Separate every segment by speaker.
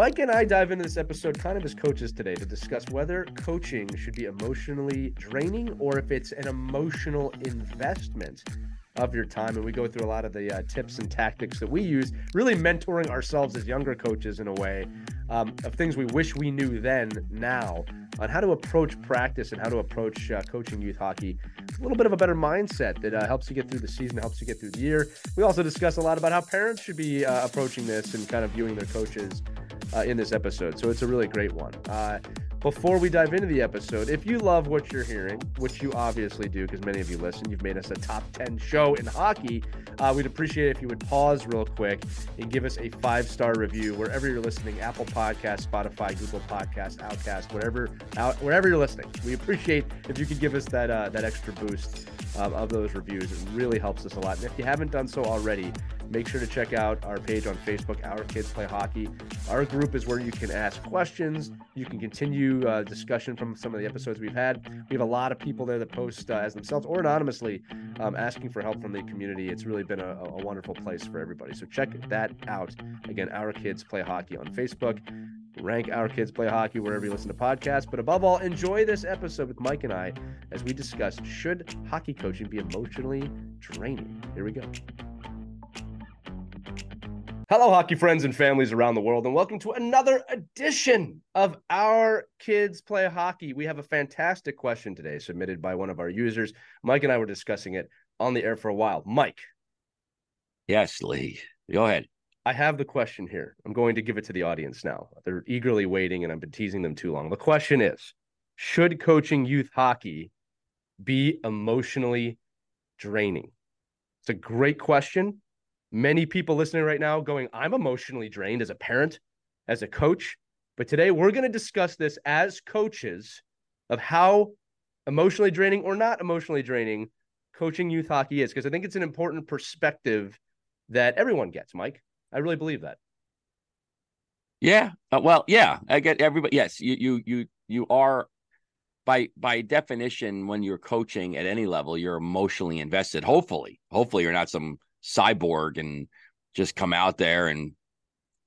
Speaker 1: Mike and I dive into this episode kind of as coaches today to discuss whether coaching should be emotionally draining or if it's an emotional investment of your time. And we go through a lot of the uh, tips and tactics that we use, really mentoring ourselves as younger coaches in a way um, of things we wish we knew then, now, on how to approach practice and how to approach uh, coaching youth hockey. A little bit of a better mindset that uh, helps you get through the season, helps you get through the year. We also discuss a lot about how parents should be uh, approaching this and kind of viewing their coaches uh, in this episode. So it's a really great one. Uh, before we dive into the episode, if you love what you're hearing, which you obviously do because many of you listen, you've made us a top 10 show in hockey. Uh, we'd appreciate it if you would pause real quick and give us a five star review wherever you're listening Apple Podcast, Spotify, Google Podcast, Outcast, whatever, out, wherever you're listening. We appreciate if you could give us that, uh, that extra boost um, of those reviews. It really helps us a lot. And if you haven't done so already, make sure to check out our page on Facebook, Our Kids Play Hockey. Our group is where you can ask questions. You can continue uh, discussion from some of the episodes we've had. We have a lot of people there that post uh, as themselves or anonymously um, asking for help from the community. It's really been a, a wonderful place for everybody. So check that out. Again, Our Kids Play Hockey on Facebook rank our kids play hockey wherever you listen to podcasts. But above all, enjoy this episode with Mike and I as we discuss should hockey coaching be emotionally draining? Here we go. Hello, hockey friends and families around the world, and welcome to another edition of Our Kids Play Hockey. We have a fantastic question today submitted by one of our users. Mike and I were discussing it on the air for a while. Mike.
Speaker 2: Yes, Lee. Go ahead.
Speaker 1: I have the question here. I'm going to give it to the audience now. They're eagerly waiting, and I've been teasing them too long. The question is Should coaching youth hockey be emotionally draining? It's a great question many people listening right now going, I'm emotionally drained as a parent, as a coach. But today we're going to discuss this as coaches of how emotionally draining or not emotionally draining coaching youth hockey is, because I think it's an important perspective that everyone gets, Mike. I really believe that.
Speaker 2: Yeah. Uh, well, yeah, I get everybody. Yes, you, you, you, you are by by definition when you're coaching at any level you're emotionally invested hopefully hopefully you're not some cyborg and just come out there and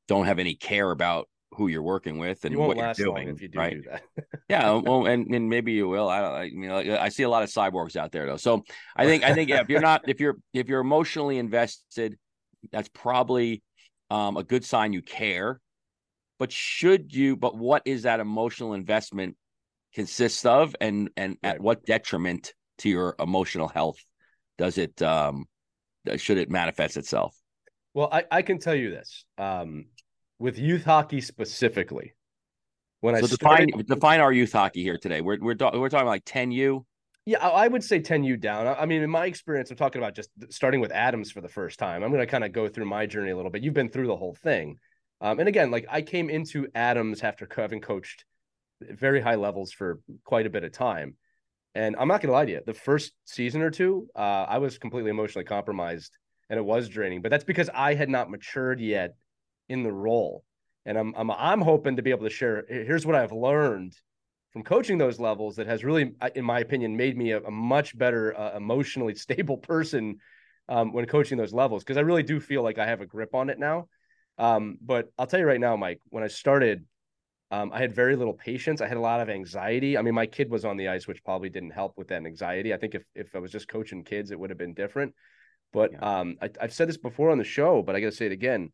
Speaker 2: don't have any care about who you're working with and
Speaker 1: you
Speaker 2: what
Speaker 1: you're
Speaker 2: doing.
Speaker 1: if you do
Speaker 2: right?
Speaker 1: do that.
Speaker 2: yeah, well, and, and maybe you will. I don't. I mean, I see a lot of cyborgs out there though. So I think I think yeah, if you're not if you're if you're emotionally invested, that's probably um, a good sign you care. But should you? But what is that emotional investment consists of, and and right. at what detriment to your emotional health does it um, should it manifest itself?
Speaker 1: Well, I, I can tell you this um, with youth hockey specifically.
Speaker 2: When so I define started, define our youth hockey here today. We're we're we're talking like ten U.
Speaker 1: Yeah, I would say 10U down. I mean, in my experience, I'm talking about just starting with Atoms for the first time. I'm going to kind of go through my journey a little bit. You've been through the whole thing. Um, and again, like I came into Atoms after having coached very high levels for quite a bit of time. And I'm not gonna lie to you, the first season or two, uh, I was completely emotionally compromised and it was draining. But that's because I had not matured yet in the role. And I'm I'm I'm hoping to be able to share. Here's what I've learned from coaching those levels that has really, in my opinion, made me a, a much better uh, emotionally stable person um, when coaching those levels because I really do feel like I have a grip on it now. Um, but I'll tell you right now, Mike, when I started, Um, I had very little patience. I had a lot of anxiety. I mean, my kid was on the ice, which probably didn't help with that anxiety. I think if if I was just coaching kids, it would have been different. But yeah. um, I, have said this before on the show, but I got to say it again.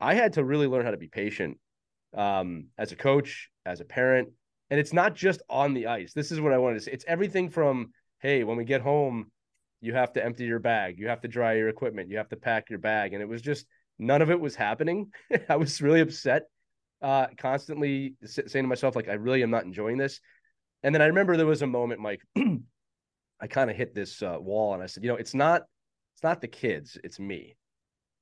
Speaker 1: I had to really learn how to be patient um, as a coach, as a parent, and it's not just on the ice. This is what I wanted to say. It's everything from hey, when we get home, you have to empty your bag, you have to dry your equipment, you have to pack your bag, and it was just none of it was happening. I was really upset, uh, constantly saying to myself like, I really am not enjoying this. And then I remember there was a moment, Mike. I kind of hit this uh, wall, and I said, you know, it's not it's not the kids, it's me.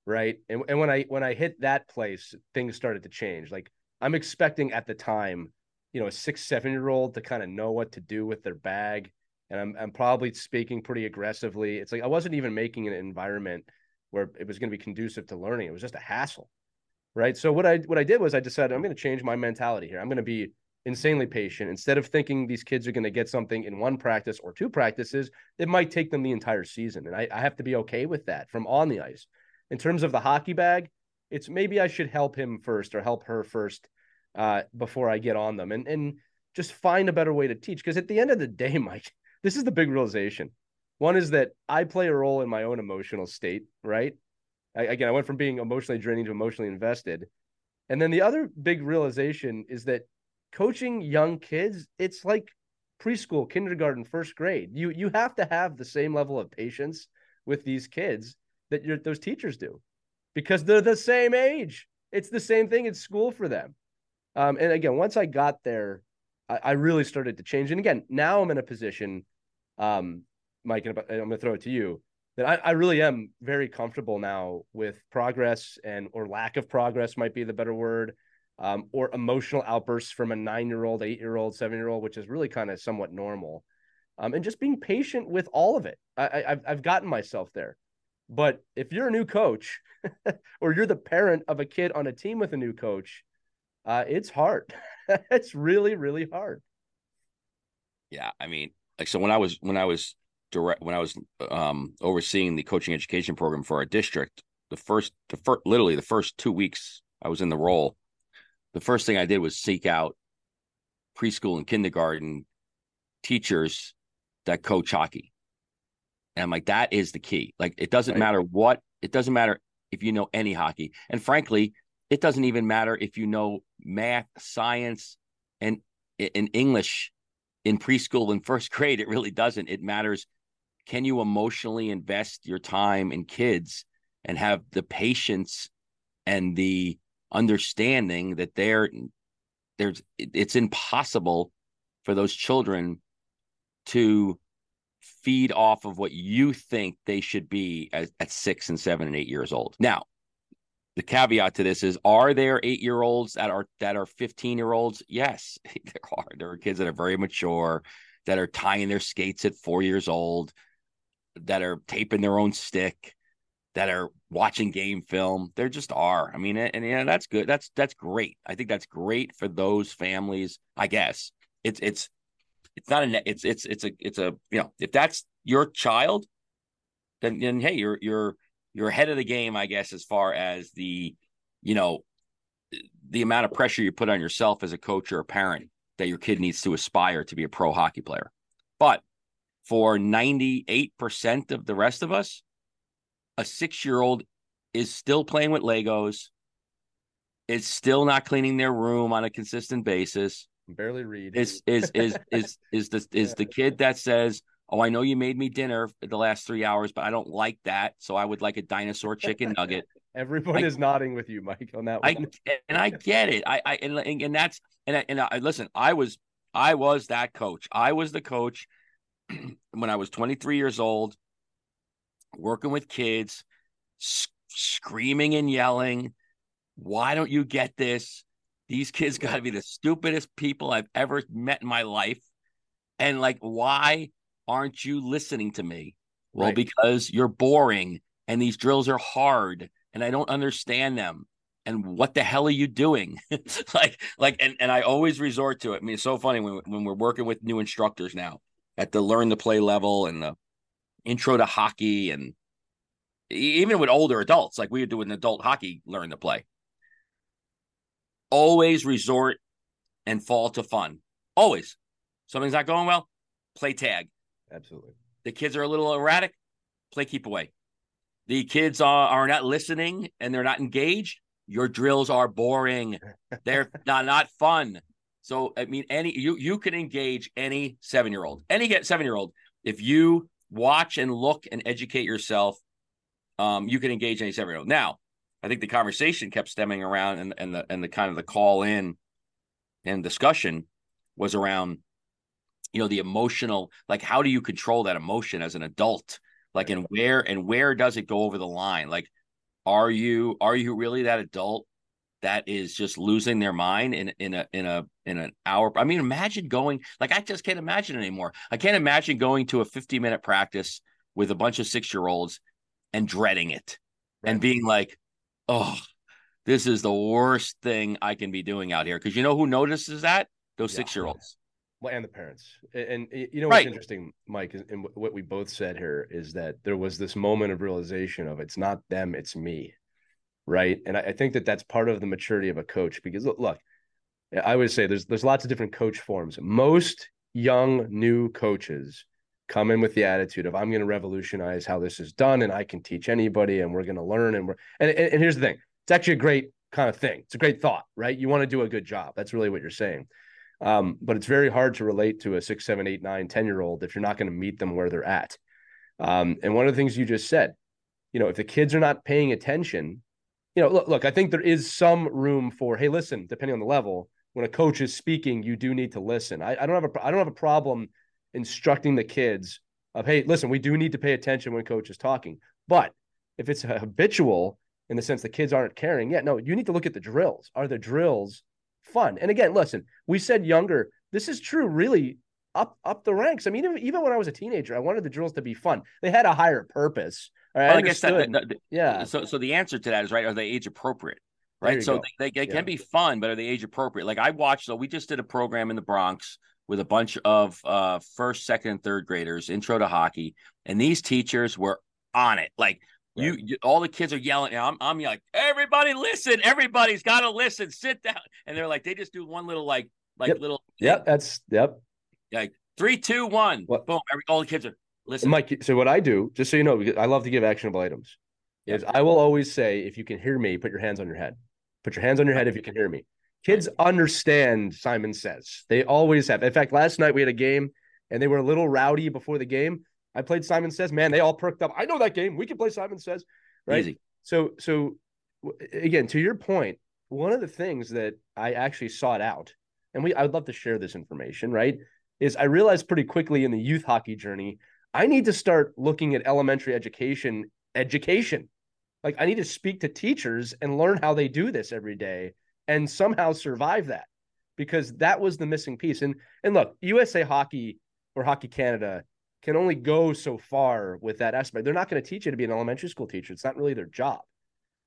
Speaker 1: Right. And and when I when I hit that place, things started to change. Like I'm expecting at the time, you know, a six, seven year old to kind of know what to do with their bag. And I'm I'm probably speaking pretty aggressively. It's like I wasn't even making an environment where it was going to be conducive to learning. It was just a hassle. Right. So what I what I did was I decided I'm going to change my mentality here. I'm going to be insanely patient. Instead of thinking these kids are going to get something in one practice or two practices, it might take them the entire season. And I, I have to be okay with that from on the ice. In terms of the hockey bag, it's maybe I should help him first or help her first uh, before I get on them and, and just find a better way to teach. Because at the end of the day, Mike, this is the big realization. One is that I play a role in my own emotional state, right? I, again, I went from being emotionally draining to emotionally invested. And then the other big realization is that coaching young kids, it's like preschool, kindergarten, first grade. You you have to have the same level of patience with these kids that your those teachers do, because they're the same age. It's the same thing in school for them. Um, and again, once I got there, I, I, really started to change. And again, now I'm in a position, um, Mike, and I'm going to throw it to you that I, I really am very comfortable now with progress and or lack of progress might be the better word um, or emotional outbursts from a nine year old, eight year old, seven year old, which is really kind of somewhat normal. Um, and just being patient with all of it. I, I've, I've gotten myself there. But if you're a new coach or you're the parent of a kid on a team with a new coach, uh, it's hard. it's really, really hard.
Speaker 2: Yeah. I mean, like, so when I was, when I was direct, when I was um, overseeing the coaching education program for our district, the first, the first, literally the first two weeks I was in the role, the first thing I did was seek out preschool and kindergarten teachers that coach hockey. And I'm like, that is the key. Like, it doesn't right. matter what, it doesn't matter if you know any hockey. And frankly, it doesn't even matter if you know math, science, and in English in preschool and first grade. It really doesn't. It matters. Can you emotionally invest your time in kids and have the patience and the understanding that they're there's it's impossible for those children to feed off of what you think they should be at, at six and seven and eight years old. Now, the caveat to this is are there eight year olds that are that are 15 year olds yes there are there are kids that are very mature that are tying their skates at four years old that are taping their own stick that are watching game film. There just are. I mean, and, yeah, that's good. That's that's great. I think that's great for those families. I guess it's it's it's not a it's it's it's a it's a you know if that's your child, then then hey, you're you're you're ahead of the game. I guess as far as the you know the amount of pressure you put on yourself as a coach or a parent that your kid needs to aspire to be a pro hockey player. But for 98% of the rest of us, a six year old is still playing with Legos, is still not cleaning their room on a consistent basis.
Speaker 1: Barely read.
Speaker 2: Is is is is is the is the kid that says, "Oh, I know you made me dinner the last three hours, but I don't like that, so I would like a dinosaur chicken nugget."
Speaker 1: Everyone I, is nodding with you, Mike, on that one.
Speaker 2: I, and I get it. I, I and, and that's and I, and I listen. I was I was that coach. I was the coach when I was 23 years old working with kids, sc- screaming and yelling. Why don't you get this? These kids got to be the stupidest people I've ever met in my life. And like, why aren't you listening to me? Well, right. because you're boring and these drills are hard and I don't understand them. And what the hell are you doing? like, like, and, and I always resort to it. I mean, it's so funny when, when we're working with new instructors now at the learn to play level and the intro to hockey and even with older adults, like we would do with an adult hockey learn to play. Always resort and fall to fun. Always. Something's not going well, play tag.
Speaker 1: Absolutely.
Speaker 2: The kids are a little erratic, play keep away. The kids are, are not listening and they're not engaged. Your drills are boring. They're not, not fun. So I mean, any you you can engage any seven year old, any get seven year old if you watch and look and educate yourself. Um, you can engage any seven year old. Now, I think the conversation kept stemming around, and and the and the kind of the call in and discussion was around, you know, the emotional, like how do you control that emotion as an adult, like and where and where does it go over the line, like are you are you really that adult that is just losing their mind in in a in a in an hour. I mean, imagine going like I just can't imagine anymore. I can't imagine going to a 50 minute practice with a bunch of six year olds and dreading it right. and being like, oh, this is the worst thing I can be doing out here. Because you know who notices that? Those yeah. six year olds.
Speaker 1: Well, and the parents. And, and you know what's right. interesting, Mike, and what we both said here is that there was this moment of realization of it's not them, it's me right? And I, I, think that that's part of the maturity of a coach because look, look, I would say there's there's lots of different coach forms. Most young new coaches come in with the attitude of I'm going to revolutionize how this is done and I can teach anybody and we're going to learn and we're and, and, and here's the thing. It's actually a great kind of thing. It's a great thought, right? You want to do a good job. That's really what you're saying. Um, but it's very hard to relate to a six, seven, eight, nine, 10 year old if you're not going to meet them where they're at. Um, and one of the things you just said, you know, if the kids are not paying attention, you know, look, look, I think there is some room for, hey, listen, depending on the level, when a coach is speaking, you do need to listen. I, I don't have a I don't have a problem instructing the kids of, hey, listen, we do need to pay attention when coach is talking. But if it's habitual in the sense the kids aren't caring, yeah, no, you need to look at the drills. Are the drills fun? And again, listen, we said younger. This is true, really up up the ranks. I mean, even, even when I was a teenager, I wanted the drills to be fun. They had a higher purpose. I, well, I guess that, that,
Speaker 2: yeah. So so the answer to that is right. Are they age appropriate? Right. So they, they, they yeah. can be fun, but are they age appropriate? Like I watched. So we just did a program in the Bronx with a bunch of uh, first, second, and third graders, intro to hockey, and these teachers were on it. Like right. you, you, all the kids are yelling. I'm, I'm like, everybody listen, everybody's got to listen, sit down, and they're like, they just do one little like, like
Speaker 1: yep.
Speaker 2: little.
Speaker 1: Yep, that's yep.
Speaker 2: Like three, two, one, what? boom. Every, all the kids are Listen,
Speaker 1: Mike. So what I do, just so you know, I love to give actionable items. Is I will always say, if you can hear me, put your hands on your head. Put your hands on your head if you can hear me. Kids understand Simon Says. They always have. In fact, last night we had a game and they were a little rowdy before the game. I played Simon Says. Man, they all perked up. I know that game. We can play Simon Says. Right. Easy. So, so again, to your point, one of the things that I actually sought out, and we I'd love to share this information, right? Is I realized pretty quickly in the youth hockey journey I need to start looking at elementary education education. Like I need to speak to teachers and learn how they do this every day and somehow survive that because that was the missing piece. And and look, USA Hockey or Hockey Canada can only go so far with that aspect. They're not going to teach you to be an elementary school teacher. It's not really their job.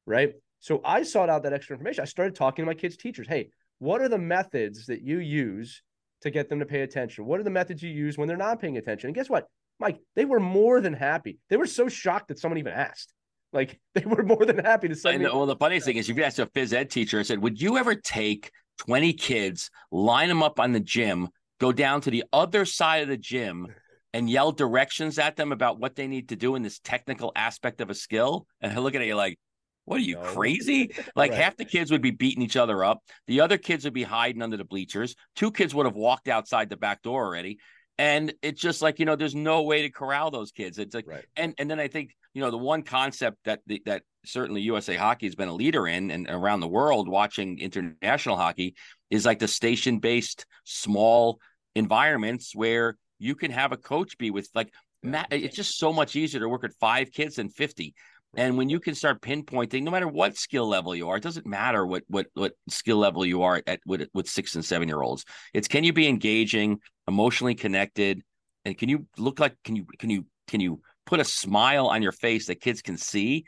Speaker 1: Right. So I sought out that extra information. I started talking to my kids' teachers. Hey, what are the methods that you use to get them to pay attention? What are the methods you use when they're not paying attention? And guess what? Mike, they were more than happy. They were so shocked that someone even asked. Like they were more than happy to say.
Speaker 2: Well, the funniest thing is, if you asked a phys ed teacher, I said, "Would you ever take twenty kids, line them up on the gym, go down to the other side of the gym, and yell directions at them about what they need to do in this technical aspect of a skill?" And I look at you like, what are you no. crazy? Like right. half the kids would be beating each other up. The other kids would be hiding under the bleachers. Two kids would have walked outside the back door already and it's just like you know there's no way to corral those kids it's like right. and and then i think you know the one concept that that certainly usa hockey has been a leader in and around the world watching international hockey is like the station based small environments where you can have a coach be with like yeah. it's just so much easier to work with five kids than 50 and when you can start pinpointing, no matter what skill level you are, it doesn't matter what what what skill level you are at with with six and seven year olds. It's can you be engaging, emotionally connected, and can you look like can you can you can you put a smile on your face that kids can see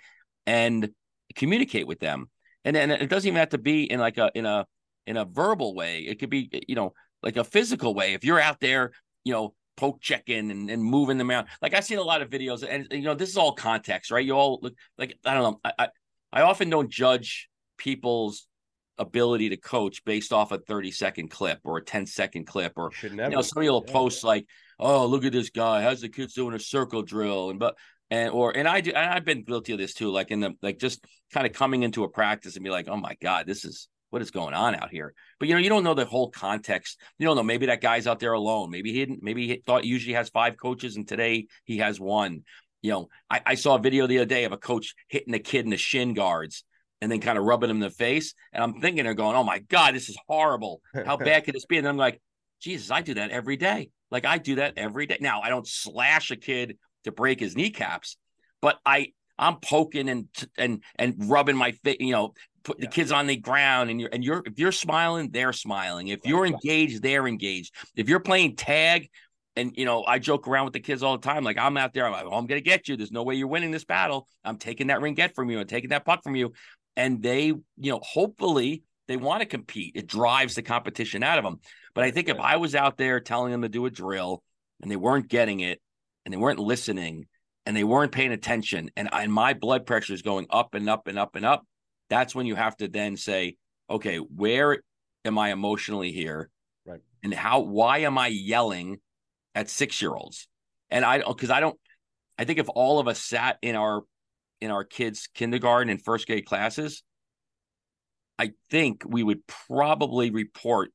Speaker 2: and communicate with them. And and it doesn't even have to be in like a in a in a verbal way. It could be you know like a physical way. If you're out there, you know, poke checking and, and moving them around. Like I've seen a lot of videos, and you know, this is all context, right? You all look like I don't know. I, I, I often don't judge people's ability to coach based off a 30 second clip or a 10 second clip or you know somebody will
Speaker 1: Yeah.
Speaker 2: post like oh look at this guy how's the kids doing a circle drill and but and or and i do and i've been guilty of this too like in the like just kind of coming into a practice and be like oh my god this is what is going on out here? But you know you don't know the whole context. You don't know maybe that guy's out there alone. Maybe he didn't maybe he thought he usually has five coaches and today he has one. You know I, I saw a video the other day of a coach hitting a kid in the shin guards and then kind of rubbing him in the face. And i'm thinking they're going oh my god this is horrible. How bad could this be? And i'm like jesus i do that every day. Like i do that every day. Now i don't slash a kid to break his kneecaps but i i'm poking and and and rubbing my face you know put the kids on the ground and you're and you're if you're smiling they're smiling. If you're engaged they're engaged. If you're playing tag and you know i joke around with the kids all the time like i'm out there i'm like oh, i'm gonna get you. There's no way you're winning this battle. I'm taking that ring get from you. And taking that puck from you. And they you know hopefully they want to compete. It drives the competition out of them but i think if i was out there telling them to do a drill and they weren't getting it and they weren't listening and they weren't paying attention and, and my blood pressure is going up and up and up and up that's when you have to then say okay where am i emotionally here
Speaker 1: Right.
Speaker 2: and how why am i yelling at six year olds and i don't because i don't i think if all of us sat in our in our kids kindergarten and first grade classes i think we would probably report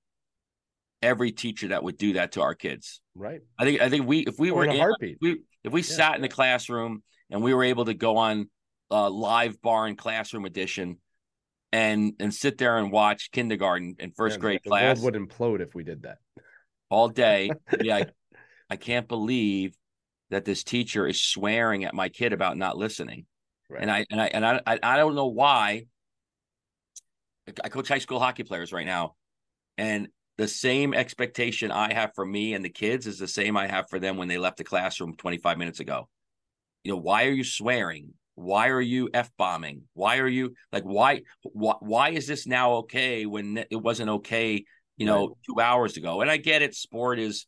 Speaker 2: every teacher that would do that to our kids
Speaker 1: right.
Speaker 2: i think i think we if we
Speaker 1: Or
Speaker 2: were
Speaker 1: in a
Speaker 2: in-
Speaker 1: heartbeat.
Speaker 2: we if we
Speaker 1: Yeah,
Speaker 2: sat in the classroom and we were able to go on uh, LiveBarn classroom edition and and sit there and watch kindergarten and first
Speaker 1: Man,
Speaker 2: grade
Speaker 1: the
Speaker 2: class.
Speaker 1: world would implode if we did that.
Speaker 2: all day. Yeah, like i can't believe that this teacher is swearing at my kid about not listening.
Speaker 1: Right.
Speaker 2: and i and i and I, I i don't know why. I coach high school hockey players right now and the same expectation i have for me and the kids is the same i have for them when they left the classroom 25 minutes ago. You know why are you swearing why are you f-bombing why are you like why why, why is this now okay when it wasn't okay you know
Speaker 1: Right.
Speaker 2: two hours ago and i get it sport is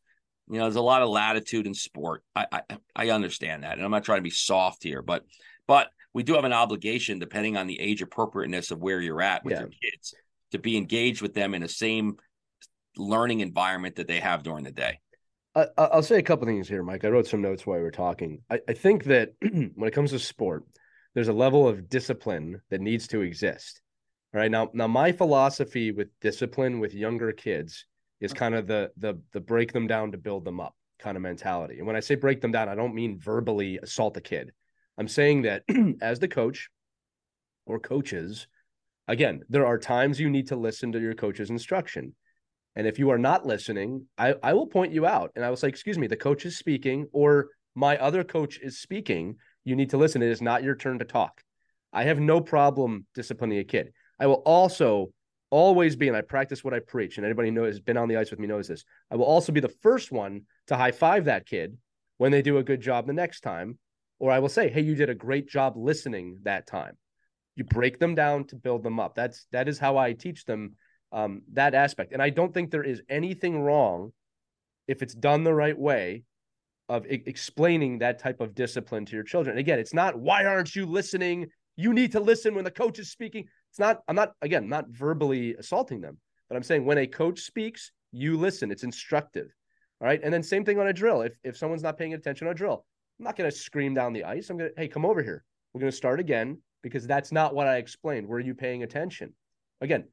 Speaker 2: you know there's a lot of latitude in sport i i, I understand that and i'm not trying to be soft here but but we do have an obligation depending on the age appropriateness of where you're at with
Speaker 1: Yeah.
Speaker 2: your kids to be engaged with them in the same learning environment that they have during the day
Speaker 1: I, I'll say a couple things here, Mike. I wrote some notes while we were talking. I, I think that when it comes to sport, there's a level of discipline that needs to exist. All right. Now, now my philosophy with discipline with younger kids is mm. kind of the the the break them down to build them up kind of mentality. And when I say break them down, I don't mean verbally assault a kid. I'm saying that as the coach or coaches, again, there are times you need to listen to your coach's instruction. And if you are not listening, I, I will point you out and I will say, excuse me, the coach is speaking or my other coach is speaking. You need to listen. It is not your turn to talk. I have no problem disciplining a kid. I will also always be, and I practice what I preach, and anybody who has been on the ice with me knows this. I will also be the first one to high five that kid when they do a good job the next time. Or I will say, hey, you did a great job listening that time. You break them down to build them up. That's that is how I teach them um, that aspect. And I don't think there is anything wrong if it's done the right way of e- explaining that type of discipline to your children. Again, it's not why aren't you listening? You need to listen when the coach is speaking. It's not. I'm not again not verbally assaulting them, but I'm saying when a coach speaks, you listen. It's instructive. All right. And then same thing on a drill. If if someone's not paying attention on a drill, I'm not going to scream down the ice. I'm going to hey come over here. We're going to start again because that's not what I explained. Were you paying attention? Again,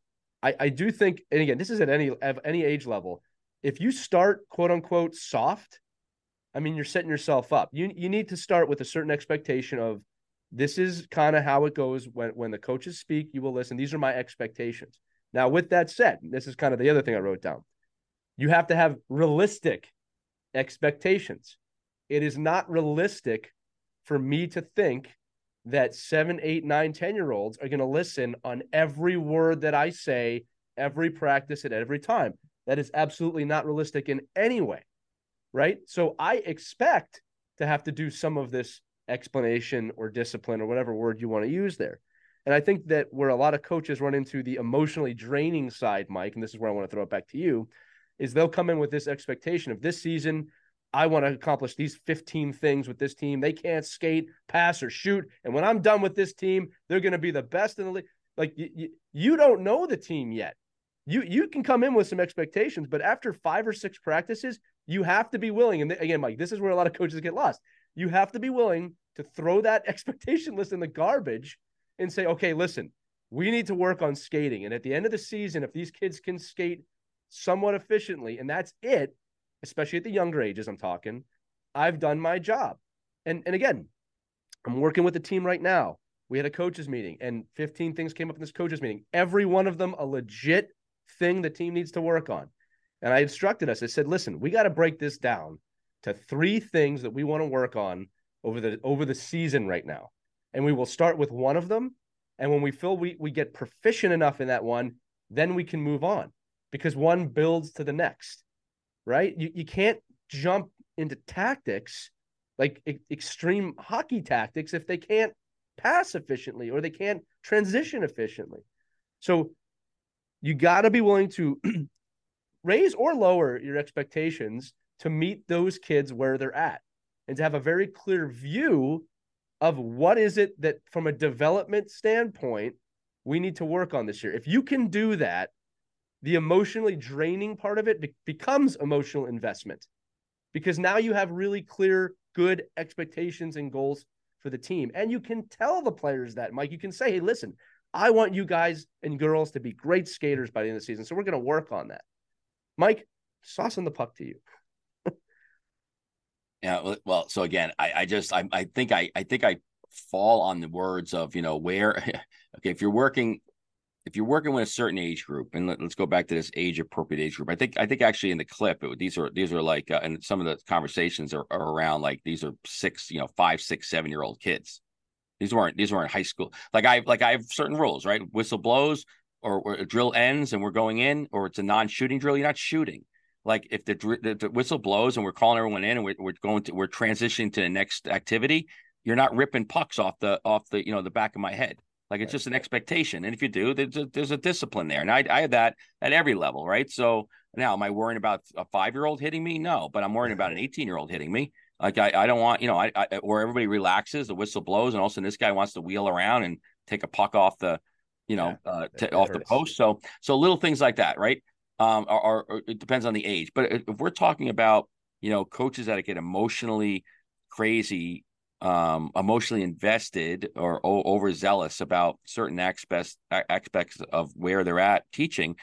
Speaker 1: I, I do think, and again, this is at any at any age level. If you start quote unquote soft, I mean you're setting yourself up. You you need to start with a certain expectation of this is kind of how it goes when when the coaches speak, you will listen. These are my expectations. Now, with that said, this is kind of the other thing I wrote down. You have to have realistic expectations. It is not realistic for me to think that seven, eight, nine, 10 year olds are going to listen on every word that I say, every practice at every time. That is absolutely not realistic in any way. Right. So I expect to have to do some of this explanation or discipline or whatever word you want to use there. And I think that where a lot of coaches run into the emotionally draining side, Mike, and this is where I want to throw it back to you, is they'll come in with this expectation of this season, I want to accomplish these 15 things with this team. They can't skate, pass, or shoot. And when I'm done with this team, they're going to be the best in the league. Like you, you, you don't know the team yet. You you can come in with some expectations, but after five or six practices, you have to be willing. And again, Mike, this is where a lot of coaches get lost. You have to be willing to throw that expectation list in the garbage and say, okay, listen, we need to work on skating. And at the end of the season, if these kids can skate somewhat efficiently, and that's it, especially at the younger ages, I'm talking, I've done my job. And and again, I'm working with the team right now. We had a coaches meeting and 15 things came up in this coaches meeting. Every one of them a legit thing the team needs to work on. And I instructed us, I said, listen, we got to break this down to three things that we want to work on over the over the season right now. And we will start with one of them. And when we feel we we get proficient enough in that one, then we can move on because one builds to the next. Right? You you can't jump into tactics like e- extreme hockey tactics if they can't pass efficiently or they can't transition efficiently. So you got to be willing to raise or lower your expectations to meet those kids where they're at and to have a very clear view of what is it that from a development standpoint we need to work on this year. If you can do that, the emotionally draining part of it be- becomes emotional investment. Because now you have really clear good expectations and goals for the team. And you can tell the players that Mike. You can say hey listen I want you guys and girls to be great skaters by the end of the season so we're going to work on that. Mike saucing the puck to you.
Speaker 2: Yeah, well, so again, I, I just I, I think I I think I fall on the words of you know where okay if you're working if you're working with a certain age group and let, us go back to this age appropriate age group i think i think actually in the clip it, these are these are like uh, and some of the conversations are, are around like these are six you know five six seven year old kids. These weren't these weren't high school like i like i have certain rules right? Whistle blows or, or a drill ends and we're going in or it's a non-shooting drill you're not shooting. Like if the, the, the whistle blows and we're calling everyone in and we're, we're going to we're transitioning to the next activity you're not ripping pucks off the off the you know the back of my head like it's just an expectation and if you do there's a, there's a discipline there and I, I have that at every level right? So now am i worrying about a five year old hitting me? No but i'm worrying about an 18 year old hitting me. Like I, I don't want you know I, I where everybody relaxes the whistle blows and all of a sudden this guy wants to wheel around and take a puck off the you know yeah, uh, t- off the post. So so little things like that right? Um, or, or, it depends on the age. But if we're talking about you know coaches that get emotionally crazy, um, emotionally invested or o- overzealous about certain aspects aspects of where they're at teaching,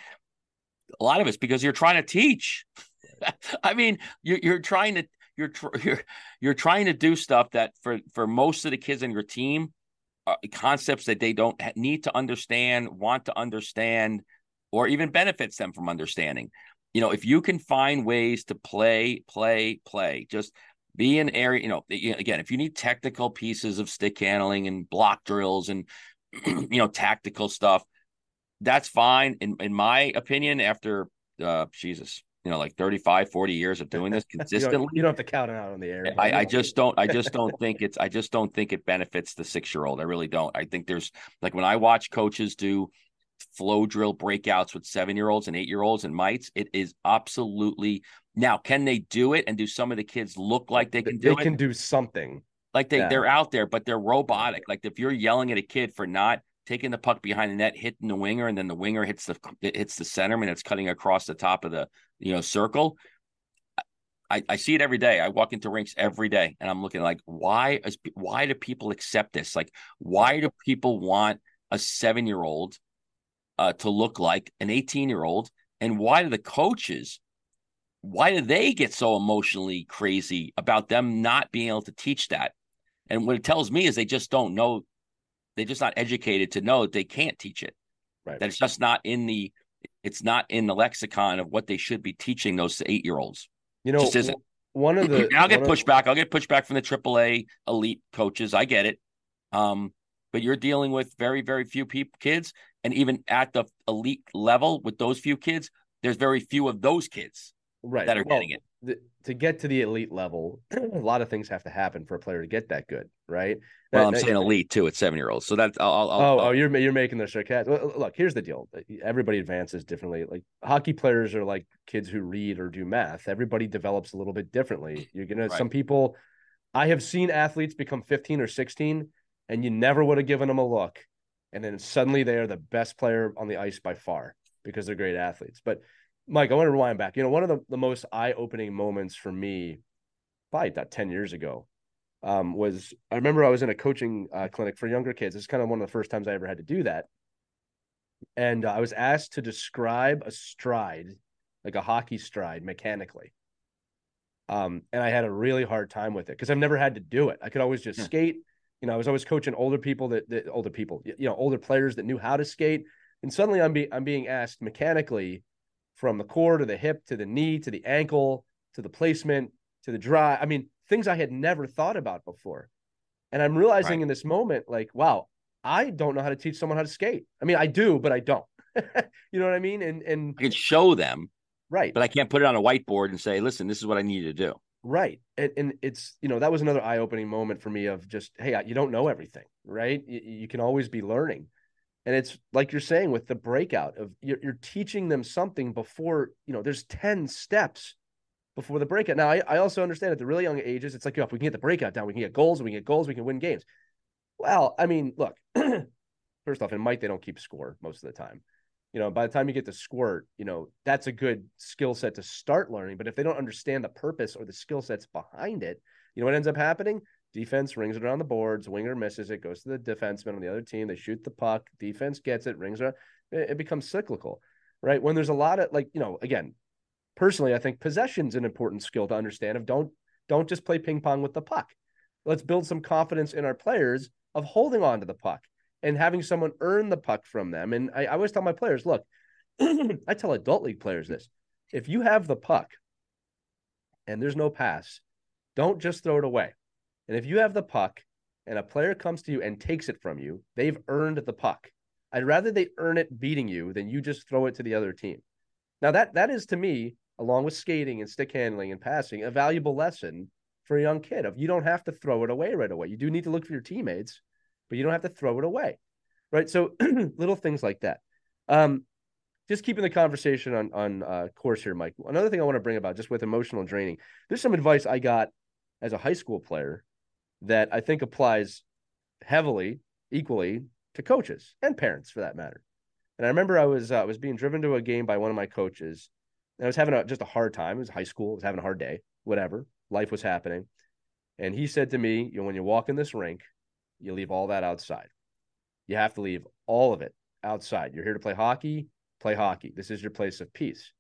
Speaker 2: a lot of it's because you're trying to teach. I mean, you're you're trying to you're tr- you're you're trying to do stuff that for for most of the kids in your team, uh, concepts that they don't need to understand, want to understand or even benefits them from understanding. You know, if you can find ways to play, play, play, just be an area, you know, again, if you need technical pieces of stick handling and block drills and, you know, tactical stuff, that's fine. In, in my opinion, after, uh, Jesus, you know, like 35, 40 years of doing this consistently.
Speaker 1: you, don't, you, don't, have to count it out on the air.
Speaker 2: I, I just don't, I just don't think it's, I just don't think it benefits the six year old. I really don't. I think there's like when I watch coaches do flow drill breakouts with seven year olds and eight year olds and mites. It is absolutely now. Can they do it? And do some of the kids look like they can do
Speaker 1: they
Speaker 2: it?
Speaker 1: They can do something.
Speaker 2: Like they, yeah. they're out there, but they're robotic. Like if you're yelling at a kid for not taking the puck behind the net, hitting the winger, and then the winger hits the it hits the centerman, it's cutting across the top of the you know circle. I, I see it every day. I walk into rinks every day, and I'm looking like, why is why do people accept this? Like, why do people want a seven year old uh, to look like an 18 year old? And why do the coaches, why do they get so emotionally crazy about them not being able to teach that? And what it tells me is they just don't know, they're just not educated to know that they can't teach it. Right. That it's just not in the, it's not in the lexicon of what they should be teaching those eight year olds.
Speaker 1: You know, just isn't. One of the
Speaker 2: I'll get pushback. I'll get pushback from the AAA elite coaches. I get it. Um, but you're dealing with very, very few people, kids, and even at the elite level with those few kids, there's very few of those kids
Speaker 1: right
Speaker 2: that are well, getting it.
Speaker 1: The, to get to the elite level, a lot of things have to happen for a player to get that good, right?
Speaker 2: Well, I'm saying elite too at seven year olds. So that's I'll, I'll,
Speaker 1: oh,
Speaker 2: I'll,
Speaker 1: oh, you're you're making the sarcasm. Look, here's the deal. Everybody advances differently. Like hockey players are like kids who read or do math. Everybody develops a little bit differently. You're gonna right. some people. I have seen athletes become 15 or 16, and you never would have given them a look and then suddenly they are the best player on the ice by far because they're great athletes. But Mike, I want to rewind back. You know, one of the, the most eye-opening moments for me, probably about 10 years ago, um, was I remember I was in a coaching uh, clinic for younger kids. It's kind of one of the first times I ever had to do that. And uh, I was asked to describe a stride, like a hockey stride, mechanically. Um, and I had a really hard time with it because I've never had to do it. I could always just yeah. skate. You know, I was always coaching older people that, that older people, you know, older players that knew how to skate. And suddenly I'm being I'm being asked mechanically from the core to the hip to the knee to the ankle to the placement to the dry. I mean, things I had never thought about before. And I'm realizing right. in this moment, like, wow, I don't know how to teach someone how to skate. I mean, I do, but I don't. you know what I mean? And and
Speaker 2: I can show them,
Speaker 1: right?
Speaker 2: But I can't put it on a whiteboard and say, "Listen, this is what I need you to do."
Speaker 1: Right, and, and it's you know that was another eye opening moment for me of just, hey, you don't know everything, right? You, you can always be learning, and it's like you're saying with the breakout of you're, you're teaching them something before you know there's ten steps before the breakout. Now, I, I also understand at the really young ages, it's like, oh, if we can get the breakout down, we can get goals, we can get goals, we can win games. Well, I mean, look, first off, in Mike, they don't keep score most of the time. You know, by the time you get to squirt, you know, that's a good skill set to start learning. But if they don't understand the purpose or the skill sets behind it, you know what ends up happening? Defense rings it around the boards, winger misses it, goes to the defenseman on the other team. They shoot the puck, defense gets it, rings it. It, it becomes cyclical, right? When there's a lot of like, you know, again, personally, I think possession's an important skill to understand. Of don't don't just play ping pong with the puck. Let's build some confidence in our players of holding on to the puck and having someone earn the puck from them. And I, I always tell my players, look, I tell adult league players this: if you have the puck and there's no pass, don't just throw it away. And if you have the puck and a player comes to you and takes it from you, they've earned the puck. I'd rather they earn it beating you than you just throw it to the other team. Now that that is to me, along with skating and stick handling and passing, a valuable lesson for a young kid of you don't have to throw it away right away. You do need to look for your teammates, but you don't have to throw it away. Right. So little things like that. Um, just keeping the conversation on on uh, course here, Mike. Another thing I want to bring about just with emotional draining. There's some advice I got as a high school player that I think applies heavily, equally to coaches and parents for that matter. And I remember I was uh, was being driven to a game by one of my coaches, and I was having a, just a hard time. It was high school. I was having a hard day. Whatever, life was happening. And he said to me, "You know, when you walk in this rink, you leave all that outside. You have to leave all of it outside. You're here to play hockey. Play hockey. This is your place of peace."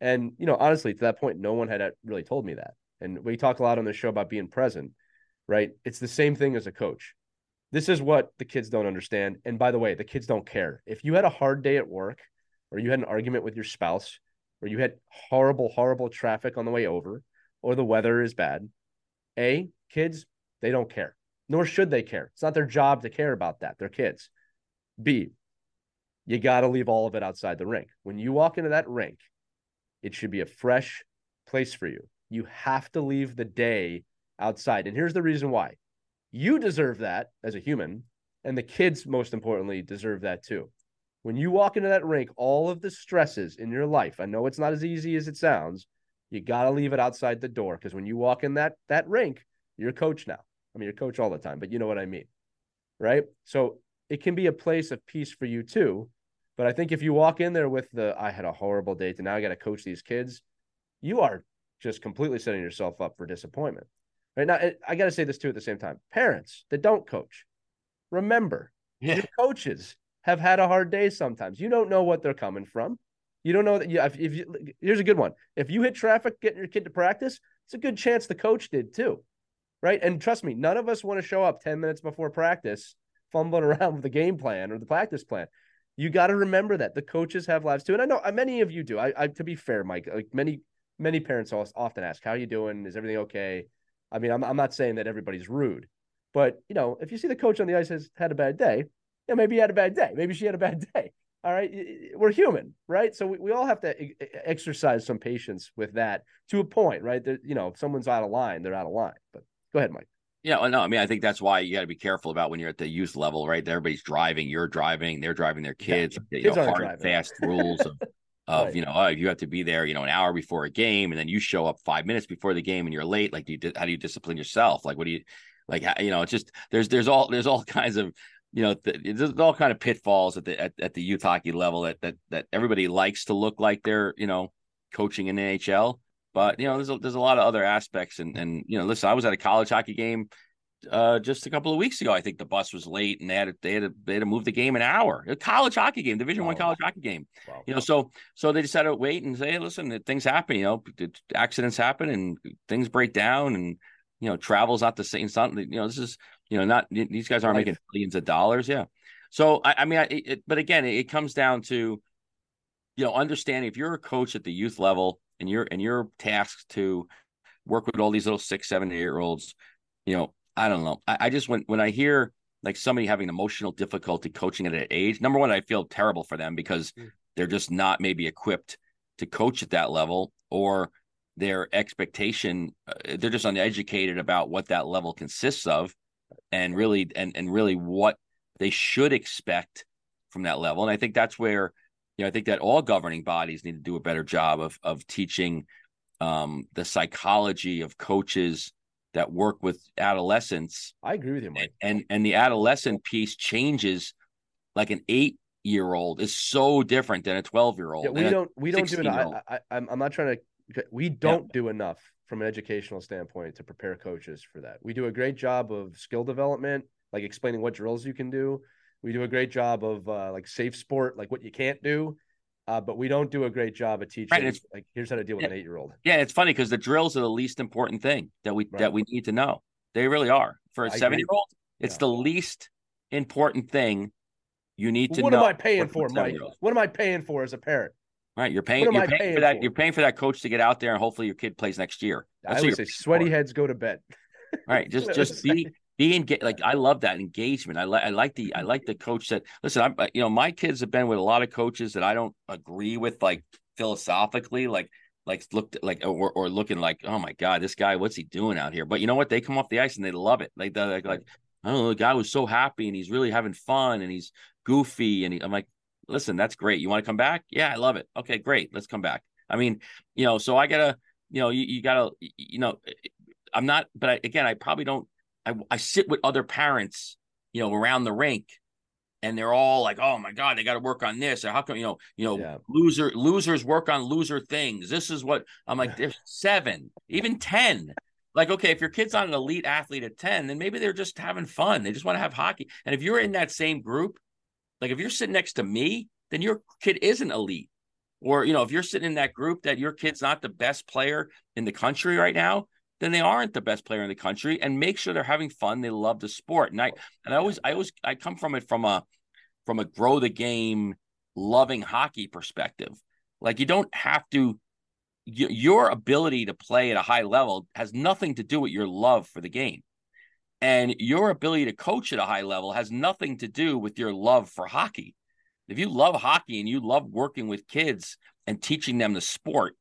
Speaker 1: And you know, honestly, to that point, no one had uh, really told me that. And we talk a lot on the show about being present, right? It's the same thing as a coach this is what the kids don't understand. And by the way, the kids don't care. If you had a hard day at work or you had an argument with your spouse or you had horrible, horrible traffic on the way over or the weather is bad, A, kids, they don't care, nor should they care. It's not their job to care about that. They're kids. B, you got to leave all of it outside the rink. When you walk into that rink, it should be a fresh place for you. You have to leave the day outside. And here's the reason why you deserve that as a human, and the kids, most importantly, deserve that too. When you walk into that rink, all of the stresses in your life, I know it's not as easy as it sounds. You got to leave it outside the door because when you walk in that that rink, you're a coach now. I mean, you're coach all the time, but you know what I mean, right? So it can be a place of peace for you too. But I think if you walk in there with the I had a horrible day, and now I got to coach these kids, you are just completely setting yourself up for disappointment. Right now, I got to say this too at the same time. Parents that don't coach, remember yeah. your coaches have had a hard day sometimes. You don't know what they're coming from. You don't know that you, if, if you, here's a good one. If you hit traffic getting your kid to practice, it's a good chance the coach did too. Right. And trust me, none of us want to show up 10 minutes before practice, fumbling around with the game plan or the practice plan. You got to remember that the coaches have lives too. And I know uh, many of you do. I, I to be fair, Mike, like many, many parents often ask, how are you doing? Is everything okay? I mean, I'm, I'm not saying that everybody's rude, but you know, if you see the coach on the ice has had a bad day, yeah, maybe he had a bad day. Maybe she had a bad day. All right. We're human, right? So we, we all have to exercise some patience with that to a point, right? That, you know, if someone's out of line, they're out of line. But go ahead, Mike.
Speaker 2: Yeah, well, no, I mean, I think that's why you got to be careful about when you're at the youth level, right? Everybody's driving, you're driving, they're driving their kids. Yeah, kids you know, hard, driving. fast rules of of right. you know oh, you have to be there you know an hour before a game and then you show up five minutes before the game and you're late like do you how do you discipline yourself like what do you like you know it's just there's there's all there's all kinds of you know, there's all kind of pitfalls at the at, at the youth hockey level that that that everybody likes to look like they're you know coaching in the NHL. But you know, there's a, there's a lot of other aspects, and and you know, listen, I was at a college hockey game uh, just a couple of weeks ago. I think the bus was late, and they had to, they had to, they had to move the game an hour. A college hockey game, Division One college hockey game. Wow. You know, so so they just had to wait and say, hey, listen, things happen. You know, accidents happen, and things break down, and you know, travel's not the same. Something you know, this is you know, not these guys aren't Life. making billions of dollars. Yeah. So I, I mean, I, it, but again, it, it comes down to you know understanding if you're a coach at the youth level and you're and you're tasked to work with all these little six, seven, eight year olds, you know, I don't know. I, I just when when I hear like somebody having emotional difficulty coaching at an age, number one, I feel terrible for them because mm. they're just not maybe equipped to coach at that level or their expectation uh, they're just uneducated about what that level consists of and really and and really what they should expect from that level and i think that's where you know i think that all governing bodies need to do a better job of of teaching um, the psychology of coaches that work with adolescents
Speaker 1: i agree with you Mike.
Speaker 2: and and the adolescent piece changes like an eight year old is so different than a 12 year old
Speaker 1: yeah, we don't we don't do it I, I, i'm not trying to we don't yeah. do enough from an educational standpoint to prepare coaches for that. We do a great job of skill development, like explaining what drills you can do. We do a great job of uh, like safe sport, like what you can't do. Uh, but we don't do a great job of teaching. Right, like here's how to deal with
Speaker 2: yeah,
Speaker 1: an eight year old.
Speaker 2: Yeah, it's funny because the drills are the least important thing that we right. that we need to know. They really are for a seven year old. It's yeah. the least important thing you need to
Speaker 1: what
Speaker 2: know.
Speaker 1: What am I paying for, Mike? What am I paying for as a parent?
Speaker 2: Right, you're paying. You're paying, paying, for that. For? You're paying for that coach to get out there, and hopefully your kid plays next year.
Speaker 1: That's I would say sweaty for. heads go to bed.
Speaker 2: right, just just be engaged. Like I love that engagement. I like I like the I like the coach that listen. I'm you know my kids have been with a lot of coaches that I don't agree with, like philosophically, like like looked like or, or looking like oh my god, this guy, what's he doing out here? But you know what? They come off the ice and they love it. Like like like I don't know, the guy was so happy and he's really having fun and he's goofy and he, I'm like listen, that's great. You want to come back? Yeah, I love it. Okay, great. Let's come back. I mean, you know, so I gotta, you know, you, you gotta, you know, I'm not, but I, again, I probably don't. I, I sit with other parents, you know, around the rink, and they're all like, "Oh my god, they got to work on this." Or how come, you know, you know, yeah. loser losers work on loser things. This is what I'm like. There's seven, even ten. Like, okay, if your kid's not an elite athlete at ten, then maybe they're just having fun. They just want to have hockey. And if you're in that same group, like if you're sitting next to me, then your kid isn't elite. Or, you know, if you're sitting in that group that your kid's not the best player in the country right now, then they aren't the best player in the country and make sure they're having fun. They love the sport. And I oh, and I always I always I come from it from a from a grow the game loving hockey perspective. Like you don't have to your ability to play at a high level has nothing to do with your love for the game. And your ability to coach at a high level has nothing to do with your love for hockey. If you love hockey and you love working with kids and teaching them the sport,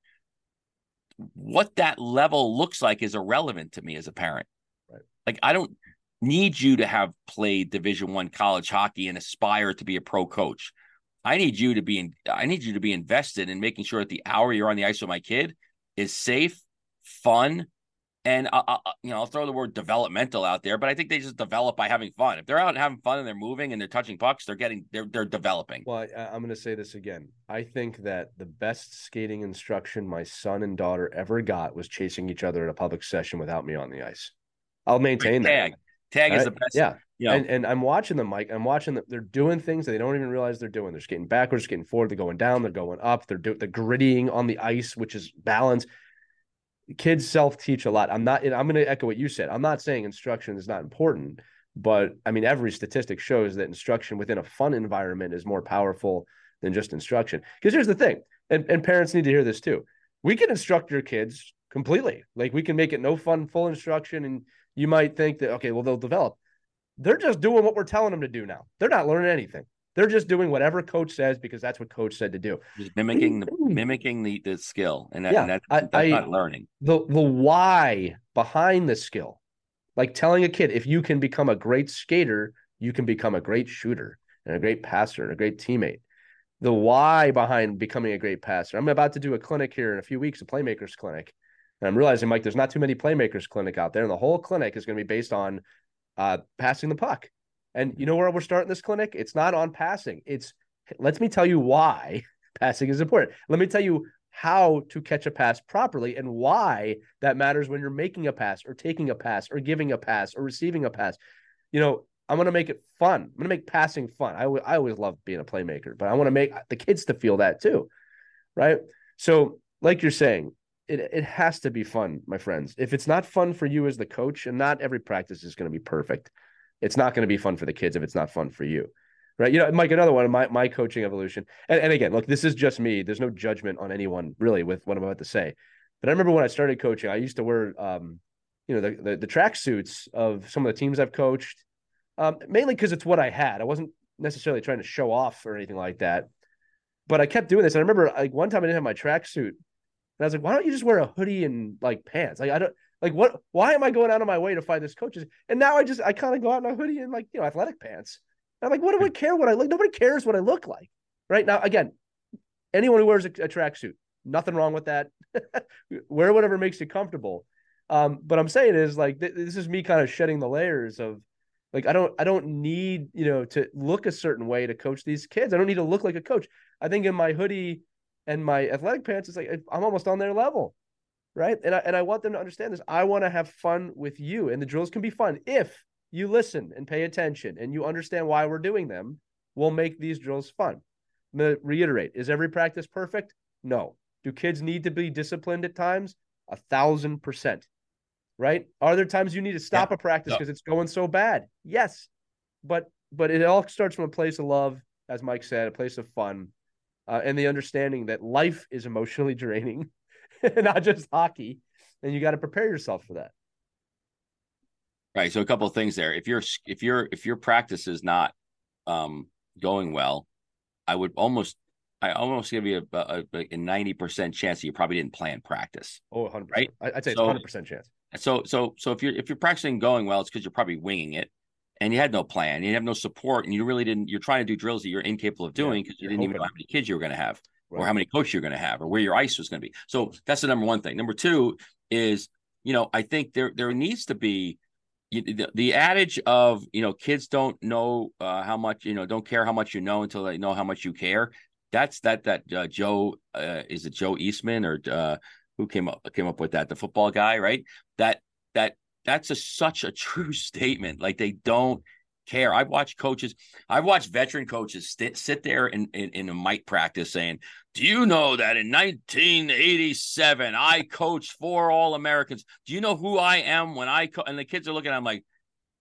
Speaker 2: what that level looks like is irrelevant to me as a parent. Right. Like I don't need you to have played division 1 college hockey and aspire to be a pro coach. I need you to be in, I need you to be invested in making sure that the hour you're on the ice with my kid is safe, fun, and I, I, you know, I'll throw the word developmental out there, but I think they just develop by having fun. If they're out having fun and they're moving and they're touching pucks, they're getting they're they're developing.
Speaker 1: Well, I, am going to say this again. I think that the best skating instruction my son and daughter ever got was chasing each other at a public session without me on the ice. I'll maintain
Speaker 2: tag.
Speaker 1: that.
Speaker 2: Tag is the best.
Speaker 1: Yeah. Know. and, and I'm watching them, Mike. I'm watching them. They're doing things that they don't even realize they're doing. They're skating backwards, skating forward. They're going down. They're going up. They're doing the grittying on the ice, which is balance kids self teach a lot. I'm not, I'm going to echo what you said. I'm not saying instruction is not important, but I mean, every statistic shows that instruction within a fun environment is more powerful than just instruction. Because here's the thing, and, and parents need to hear this too. We can instruct your kids completely. Like we can make it no fun, full instruction. And you might think that, okay, well, they'll develop. They're just doing what we're telling them to do now. They're not learning anything. They're just doing whatever coach says because that's what coach said to do.
Speaker 2: Just mimicking the mimicking the, the skill, and, that, yeah, and that, that's I, not learning.
Speaker 1: The the why behind the skill, like telling a kid, if you can become a great skater, you can become a great shooter and a great passer and a great teammate. The why behind becoming a great passer. I'm about to do a clinic here in a few weeks, a playmakers clinic. And I'm realizing, Mike, there's not too many playmakers clinic out there, and the whole clinic is going to be based on uh, passing the puck And you know where we're starting this clinic? It's not on passing. It's let me tell you why passing is important. Let me tell you how to catch a pass properly and why that matters when you're making a pass or taking a pass or giving a pass or receiving a pass. You know, I'm going to make it fun. I'm going to make passing fun. I, w- I always love being a playmaker, but I want to make the kids to feel that too. Right. So, like you're saying, it, it has to be fun, my friends. If it's not fun for you as the coach, and not every practice is going to be perfect, it's not going to be fun for the kids if it's not fun for you. Right. You know, Mike, another one my, my coaching evolution. And, and again, look, this is just me. There's no judgment on anyone really with what I'm about to say. But I remember when I started coaching, I used to wear, um, you know, the, the, the track suits of some of the teams I've coached, um, mainly because it's what I had. I wasn't necessarily trying to show off or anything like that. But I kept doing this. And I remember like one time I didn't have my track suit. And I was like, why don't you just wear a hoodie and like pants? Like, I don't like what, why am I going out of my way to find this coaches? And now I just, I kind of go out in a hoodie and like, you know, athletic pants. I'm like, what do I care what I look? Nobody cares what I look like. Right now, again, anyone who wears a, a tracksuit, nothing wrong with that. Wear whatever makes you comfortable. Um, but I'm saying is like th- this is me kind of shedding the layers of like I don't I don't need you know to look a certain way to coach these kids. I don't need to look like a coach. I think in my hoodie and my athletic pants, it's like I'm almost on their level, right? And I and I want them to understand this. I want to have fun with you, and the drills can be fun if you listen and pay attention and you understand why we're doing them, we'll make these drills fun. I'm going to reiterate is every practice perfect? No. Do kids need to be disciplined at times? A thousand percent. Right? Are there times you need to stop yeah. a practice because no. it's going so bad? Yes. But but it all starts from a place of love, as Mike said, a place of fun, uh, and the understanding that life is emotionally draining, not just hockey, and you got to prepare yourself for that.
Speaker 2: Right. So a couple of things there. If your if your if your practice is not um, going well, I would almost I almost give you a, a, 90% chance that you probably didn't plan practice.
Speaker 1: Oh, 100%. Right? I'd say so, it's 100% chance.
Speaker 2: So so so if you're if you're practicing going well, it's because you're probably winging it and you had no plan, you have no support, and you really didn't. You're trying to do drills that you're incapable of doing because yeah, you didn't hoping. even know how many kids you were going to have, right. or how many coaches you're going to have, or where your ice was going to be. So that's the number one thing. Number two is, you know, I think there there needs to be the, the adage of you know kids don't know uh, how much you know don't care how much you know until they know how much you care that's that that uh, joe uh, is it joe eastman or uh, who came up came up with that the football guy right that that that's a such a true statement like they don't care. I've watched coaches, I've watched veteran coaches st- sit there in, in, in a mite practice saying, Do you know that in 1987 I coached four All Americans? Do you know who I am when I co-? and the kids are looking at him like,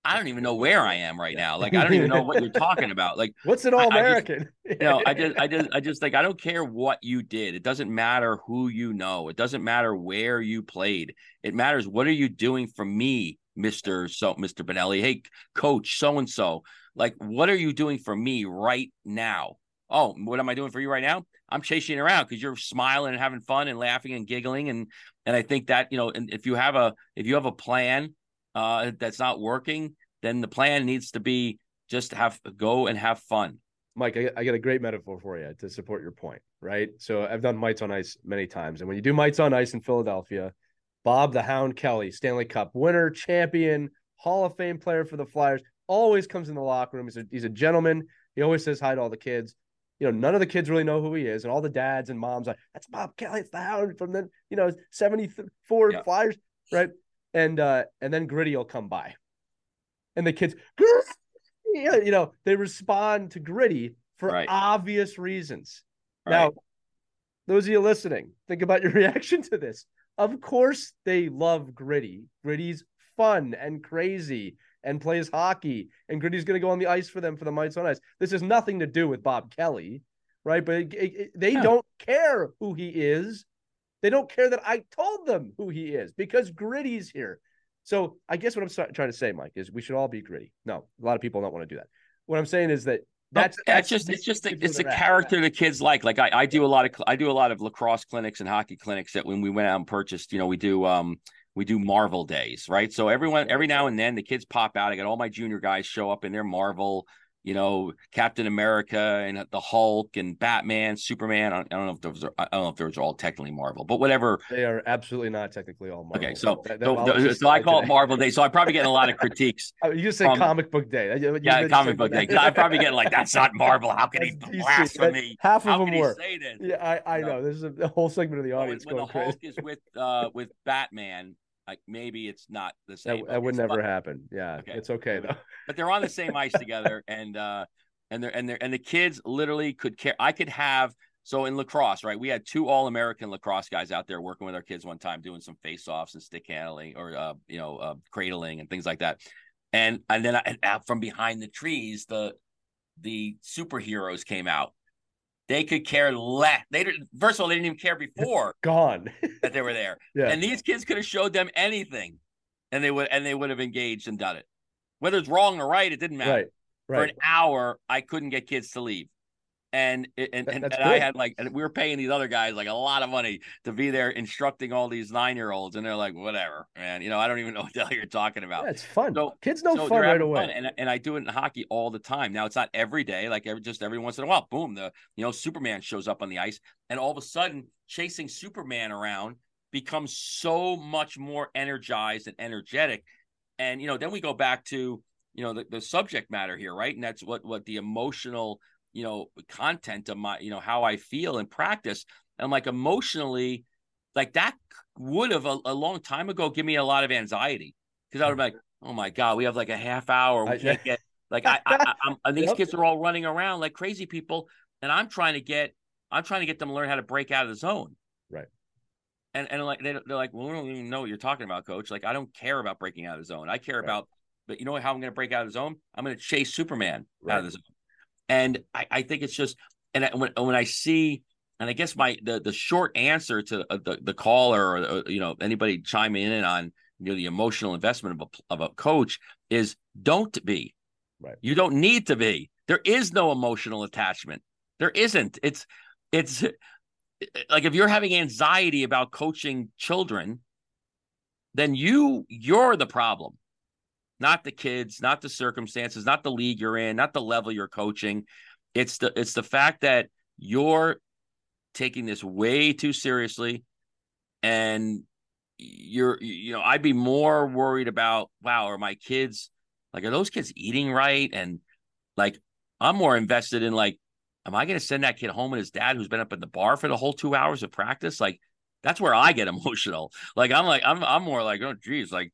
Speaker 2: I don't even know where I am right now. Like I don't even know what you're talking about. Like
Speaker 1: what's an all American?
Speaker 2: You know, I just I just I just like I don't care what you did. It doesn't matter who you know. It doesn't matter where you played. It matters what are you doing for me Mr. So Mr. Bonelli, hey, coach, so and so. Like, what are you doing for me right now? Oh, what am I doing for you right now? I'm chasing you around because you're smiling and having fun and laughing and giggling. And and I think that, you know, and if you have a if you have a plan uh that's not working, then the plan needs to be just have go and have fun.
Speaker 1: Mike, I, I got a great metaphor for you to support your point, right? So I've done mites on ice many times. And when you do mites on ice in Philadelphia, Bob the Hound Kelly, Stanley Cup winner, champion, Hall of Fame player for the Flyers, always comes in the locker room. He's a, he's a gentleman. He always says hi to all the kids. You know, none of the kids really know who he is, and all the dads and moms like, "That's Bob Kelly. It's the Hound from the you know seventy four yeah. Flyers, right?" And uh, and then Gritty will come by, and the kids, you know, they respond to Gritty for right. obvious reasons. Right. Now, those of you listening, think about your reaction to this. Of course, they love Gritty. Gritty's fun and crazy and plays hockey, and Gritty's going to go on the ice for them for the Mites on Ice. This has nothing to do with Bob Kelly, right? But it, it, they yeah. don't care who he is. They don't care that I told them who he is because Gritty's here. So I guess what I'm trying to say, Mike, is we should all be gritty. No, a lot of people don't want to do that. What I'm saying is that that's,
Speaker 2: that's, just it's just a, it's a character the kids like. Like I, I do a lot of I do a lot of lacrosse clinics and hockey clinics that when we went out and purchased, you know, we do um we do Marvel days, right? So everyone every now and then the kids pop out. I got all my junior guys show up in their Marvel, you know, Captain America and the Hulk and Batman, Superman. I don't know if those are, I don't know if those are all technically Marvel, but whatever.
Speaker 1: They are absolutely not technically all Marvel.
Speaker 2: Okay, so that, that, so, so I call it Marvel Day. So I'm probably getting a lot of critiques.
Speaker 1: you just said comic book day.
Speaker 2: You, yeah, comic book day. I'm probably getting like that's not Marvel. How can he blasphemy?
Speaker 1: Half of How them were. Yeah, I, I know. This is a, whole segment of the audience
Speaker 2: when,
Speaker 1: when
Speaker 2: the Hulk is with uh with Batman, like maybe it's not the same.
Speaker 1: That, that would never happen. Yeah, okay. it's okay though.
Speaker 2: But they're on the same ice together, and uh, and they're and they're and the kids literally could care. I could have so in lacrosse, right? We had two All American lacrosse guys out there working with our kids one time, doing some face offs and stick handling, or uh, you know, uh, cradling and things like that. And and then I, out from behind the trees, the the superheroes came out they could care less. They didn't. First of all, they didn't even care before
Speaker 1: gone
Speaker 2: that they were there. yeah. And these kids could have showed them anything, and they would and they would have engaged and done it. Whether it's wrong or right, it didn't matter.
Speaker 1: Right. Right.
Speaker 2: For an hour, I couldn't get kids to leave and and, and, and I had like and we were paying these other guys like a lot of money to be there instructing all these nine year olds, and they're like, whatever, man. You know, I don't even know what the hell you're talking about.
Speaker 1: Yeah, it's fun. So, Kids know so fun right away. Fun.
Speaker 2: And and I do it in hockey all the time. Now it's not every day, like every just every once in a while, boom, the you know Superman shows up on the ice, and all of a sudden chasing Superman around becomes so much more energized and energetic. And you know, then we go back to you know the, the subject matter here, right? And that's what what the emotional you know content of my you know how i feel in practice. And i'm like emotionally like that would have a, a long time ago give me a lot of anxiety. Because i would be like oh my god we have like a half hour. We can't get like i, I am and these yep. kids are all running around like crazy people and i'm trying to get i'm trying to get them to learn how to break out of the zone.
Speaker 1: Right.
Speaker 2: And and like they, they're like well we don't even know what you're talking about coach. Like i don't care about breaking out of the zone. I care right. about but you know how i'm going to break out of the zone? I'm going to chase superman right. out of the zone and I, I think it's just, and I, when when I see, and I guess my the the short answer to uh, the the caller or uh, you know anybody chiming in on you know the emotional investment of a of a coach is don't be.
Speaker 1: Right.
Speaker 2: You don't need to be. There is no emotional attachment. There isn't. It's it's like if you're having anxiety about coaching children, then you you're the problem not the kids, not the circumstances, not the league you're in, not the level you're coaching. It's the it's the fact that you're taking this way too seriously and you're you know I'd be more worried about wow are my kids like are those kids eating right? And like I'm more invested in like am I going to send that kid home with his dad who's been up at the bar for the whole 2 hours of practice? Like that's where I get emotional. Like I'm like I'm I'm more like oh geez like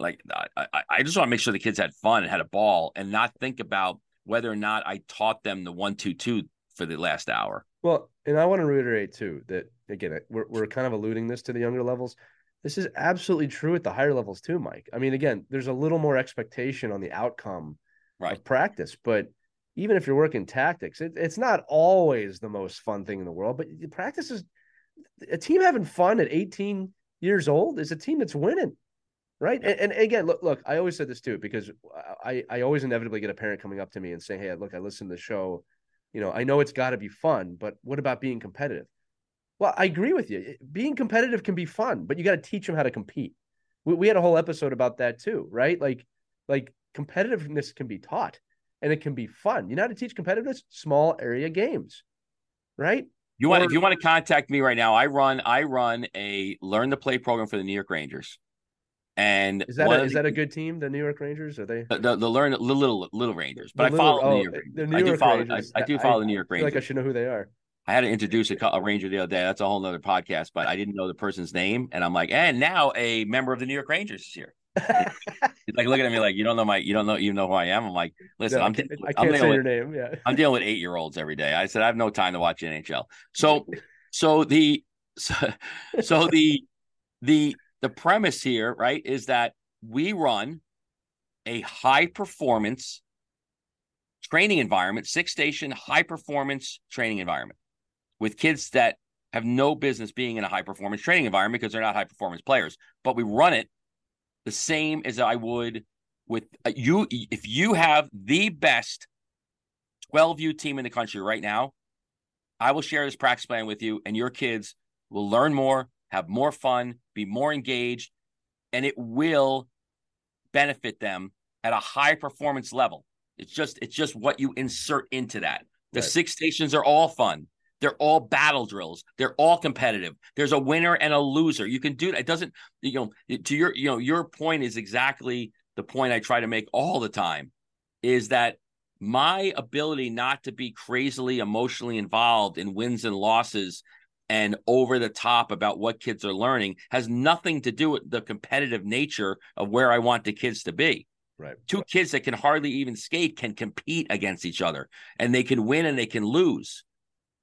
Speaker 2: like I, I just want to make sure the kids had fun and had a ball and not think about whether or not I taught them the one two two for the last hour.
Speaker 1: Well, and I want to reiterate too that again we're we're kind of alluding this to the younger levels. This is absolutely true at the higher levels too, Mike. I mean, again, there's a little more expectation on the outcome
Speaker 2: right.
Speaker 1: of practice, but even if you're working tactics, it, it's not always the most fun thing in the world. But practice is a team having fun at 18 years old is a team that's winning right and, and, again look look i always said this too because i i always inevitably get a parent coming up to me and saying hey look i listened to the show you know i know it's got to be fun but what about being competitive? Well i agree with you eh, being competitive can be fun but you got to teach them how to compete. We, we had a whole episode about that too right? Like like competitiveness can be taught and it can be fun. You know how to teach competitiveness? Small area games right?
Speaker 2: You want or, if you want to contact me right now. I run i run a learn to play program for the new york rangers and
Speaker 1: is that a, is the, that a good team? The New York Rangers are they?
Speaker 2: The, the, the learn little little Rangers, but I follow oh, the New York. The New I do follow. Rangers. I, I, do follow I, the New York Rangers.
Speaker 1: like I should know who they are.
Speaker 2: I had to introduce a, a, Ranger the other day. That's a whole nother podcast, but I didn't know the person's name, and I'm like, and now a member of the New York Rangers is here. He's like looking at me like you don't know my you don't know you know who I am. I'm like, listen, I'm,
Speaker 1: I can't I'm say with, your name. Yeah,
Speaker 2: I'm dealing with eight year olds every day. I said I have no time to watch NHL. So, so the so, so the the the premise here, right, is that we run a high performance training environment, six station high performance training environment with kids that have no business being in a high performance training environment because they're not high performance players. But we run it the same as I would with uh, you. If you have the best 12U team in the country right now, I will share this practice plan with you, and your kids will learn more, have more fun, be more engaged, and it will benefit them at a high performance level. It's just it's just what you insert into that. The
Speaker 1: Right.
Speaker 2: six stations are all fun. They're all battle drills. They're all competitive. There's a winner and a loser. You can do that. It doesn't, you know, to your, you know, your point is exactly the point I try to make all the time is that my ability not to be crazily emotionally involved in wins and losses and over the top about what kids are learning has nothing to do with the competitive nature of where I want the kids to be
Speaker 1: Right.
Speaker 2: two kids that can hardly even skate can compete against each other and they can win and they can lose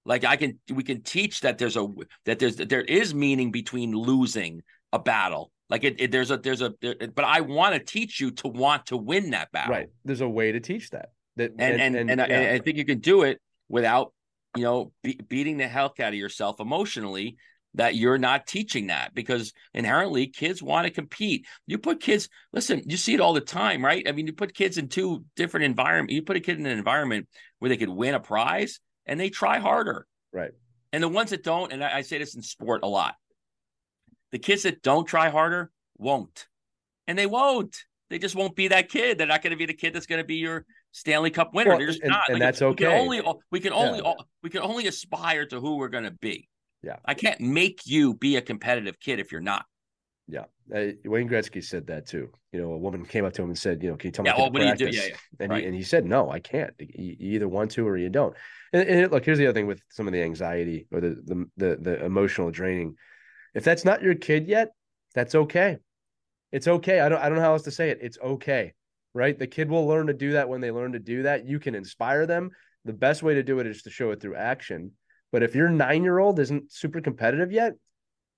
Speaker 2: like i can we can teach that there's a that there's that there is meaning between losing a battle like it, it there's a there's a there, but i want to teach you to want to win that battle
Speaker 1: Right. There's a way to teach that. That
Speaker 2: and and and, I,
Speaker 1: yeah.
Speaker 2: and I think you can do it without you know be, beating the hell out of yourself emotionally that you're not teaching that because inherently kids want to compete. You put kids listen you see it all the time right? I mean you put kids in two different environments you put a kid in an environment where they could win a prize and they try harder.
Speaker 1: Right.
Speaker 2: and the ones that don't and I, I say this in sport a lot the kids that don't try harder won't. And they won't. They just won't be that kid. They're not going to be the kid that's going to be your Stanley Cup winner.
Speaker 1: Well,
Speaker 2: They're just
Speaker 1: and-
Speaker 2: not,
Speaker 1: and
Speaker 2: Like,
Speaker 1: that's
Speaker 2: we can
Speaker 1: okay.
Speaker 2: only we can only
Speaker 1: Yeah.
Speaker 2: we can only aspire to who we're going to be.
Speaker 1: Yeah.
Speaker 2: I can't make you be a competitive kid if you're not.
Speaker 1: Yeah. Uh, Wayne Gretzky said that too. You know, a woman came up to him and said, you know, can you tell me
Speaker 2: Yeah.
Speaker 1: how
Speaker 2: Oh, what do you do?
Speaker 1: practice?
Speaker 2: Yeah. yeah.
Speaker 1: And,
Speaker 2: Right.
Speaker 1: he, and he said, no, I can't. You, you either want to or you don't. And, and look, here's the other thing with some of the anxiety or the, the the the emotional draining. If that's not your kid yet, that's okay. It's okay. I don't I don't know how else to say it. It's okay. Right? The kid will learn to do that when they learn to do that. You can inspire them. The best way to do it is to show it through action. But if your nine year old isn't super competitive yet,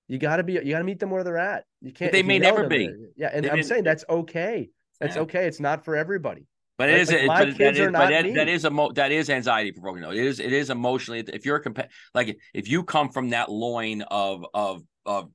Speaker 1: you gotta be you gotta meet them where they're at. You can't.
Speaker 2: they
Speaker 1: you
Speaker 2: may never be.
Speaker 1: they're- Yeah, and
Speaker 2: They
Speaker 1: I'm saying that's okay. That's
Speaker 2: Yeah.
Speaker 1: okay. It's not for everybody.
Speaker 2: But it is,
Speaker 1: Like,
Speaker 2: it-
Speaker 1: my
Speaker 2: but
Speaker 1: kids
Speaker 2: is,
Speaker 1: are not
Speaker 2: that,
Speaker 1: me.
Speaker 2: that is emo- that is anxiety provoking. though. It is, it is emotionally. If you're a compa- like if you come from that loin of of of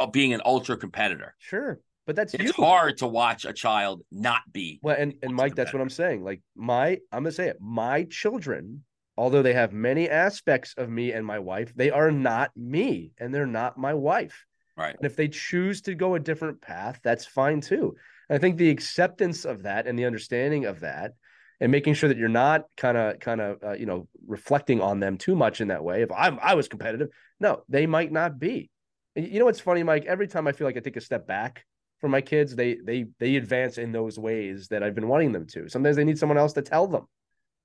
Speaker 2: of being an ultra competitor,
Speaker 1: Sure. But that's
Speaker 2: it's
Speaker 1: you.
Speaker 2: hard to watch a child not be.
Speaker 1: Well, and, and Mike, that's what I'm saying. Like my, I'm gonna say it. My children, although they have many aspects of me and my wife, they are not me, and they're not my wife.
Speaker 2: Right.
Speaker 1: And if they choose to go a different path, that's fine too. And I think the acceptance of that and the understanding of that, and making sure that you're not kind of, kind of, uh, you know, reflecting on them too much in that way. If I'm, I was competitive, no, they might not be. And you know what's funny, Mike? Every time I feel like I take a step back for my kids, they they they advance in those ways that I've been wanting them to. Sometimes they need someone else to tell them.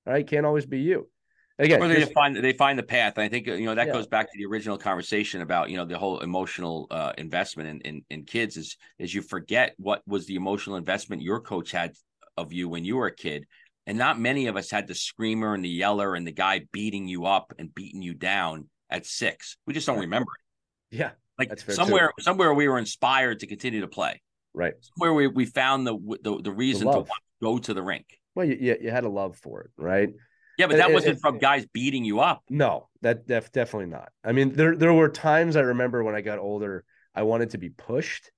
Speaker 1: Right? Can't always be you. Again,
Speaker 2: or they find they find the path. I think you know that
Speaker 1: Yeah.
Speaker 2: goes back to the original conversation about you know the whole emotional uh, investment in, in in kids is is you forget what was the emotional investment your coach had of you when you were a kid, and not many of us had the screamer and the yeller and the guy beating you up and beating you down at six. We just don't remember it.
Speaker 1: yeah,
Speaker 2: Like
Speaker 1: fair, too.
Speaker 2: somewhere somewhere we were inspired to continue to play.
Speaker 1: right.
Speaker 2: Somewhere we we found the the, the reason to want to go to the rink.
Speaker 1: Well, you, you you had a love for it, right?
Speaker 2: Yeah, but that
Speaker 1: it-
Speaker 2: wasn't
Speaker 1: it-
Speaker 2: from guys beating you up.
Speaker 1: No, that def, definitely not. I mean, there there were times I remember when I got older, I wanted to be pushed,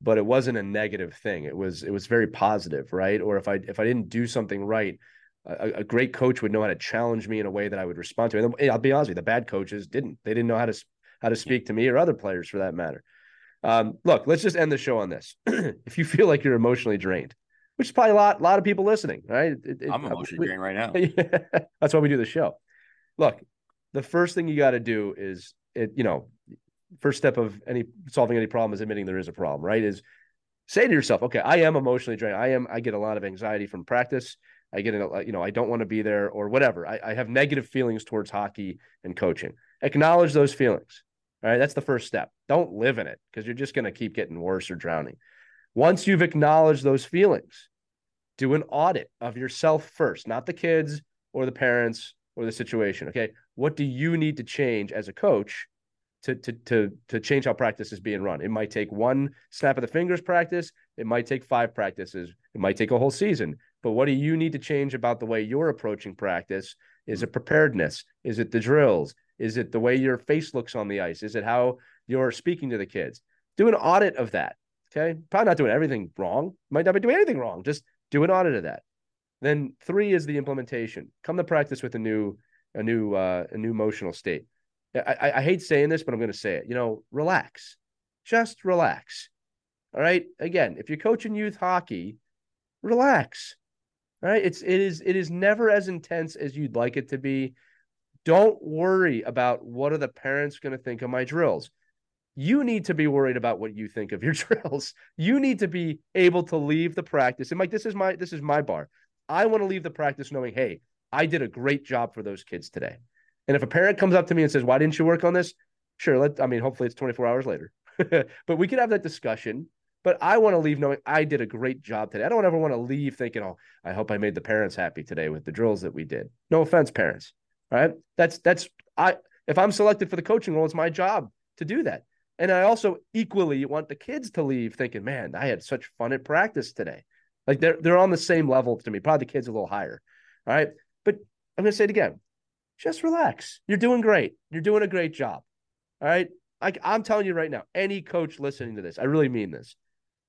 Speaker 1: but it wasn't a negative thing. It was it was very positive, right? Or if I if I didn't do something right, a, a great coach would know how to challenge me in a way that I would respond to. And I'll be honest with you, the bad coaches didn't. They didn't know how to how to speak to me or other players for that matter. Um, look, let's just end the show on this. if you feel like you're emotionally drained, which is probably a lot, lot of people listening, right? It- it-
Speaker 2: I'm emotionally drained right now.
Speaker 1: That's why we do the show. Look, the first thing you got to do is it, you know, first step of any solving any problem is admitting there is a problem, right? Is say to yourself, okay, I am emotionally drained. I am, I get a lot of anxiety from practice. I get, a, you know, I don't want to be there or whatever. I, I have negative feelings towards hockey and coaching. Acknowledge those feelings. All right. That's the first step. Don't live in it because you're just going to keep getting worse or drowning. Once you've acknowledged those feelings, do an audit of yourself first, not the kids or the parents or the situation. Okay. What do you need to change as a coach to, to, to, to change how practice is being run? It might take one snap of the fingers practice. It might take five practices. It might take a whole season. But what do you need to change about the way you're approaching practice? Is it preparedness? Is it the drills? Is it the way your face looks on the ice? Is it how you're speaking to the kids? Do an audit of that. Okay. Probably not doing everything wrong. Might not be doing anything wrong. Just do an audit of that. Then three is the implementation. Come to practice with a new, a new, uh, a new emotional state. I, I, hate saying this, but I'm going to say it. You know, relax. Just relax. All right. Again, if you're coaching youth hockey, relax. All right. It's it is it is never as intense as you'd like it to be. Don't worry about what are the parents going to think of my drills. You need to be worried about what you think of your drills. You need to be able to leave the practice. And Mike, this is my this is my bar. I want to leave the practice knowing, hey, I did a great job for those kids today. And if a parent comes up to me and says, "Why didn't you work on this?" Sure, let I mean, hopefully it's 24 hours later. but we could have that discussion. But I want to leave knowing I did a great job today. I don't ever want to leave thinking, "Oh, I hope I made the parents happy today with the drills that we did." No offense, parents. Right? That's that's I if I'm selected for the coaching role, it's my job to do that. And I also equally want the kids to leave thinking, "Man, I had such fun at practice today." Like they're they're on the same level to me. Probably the kids a little higher. All right. But I'm gonna say it again. Just relax. You're doing great. You're doing a great job. All right. Like I'm telling you right now, any coach listening to this, I really mean this.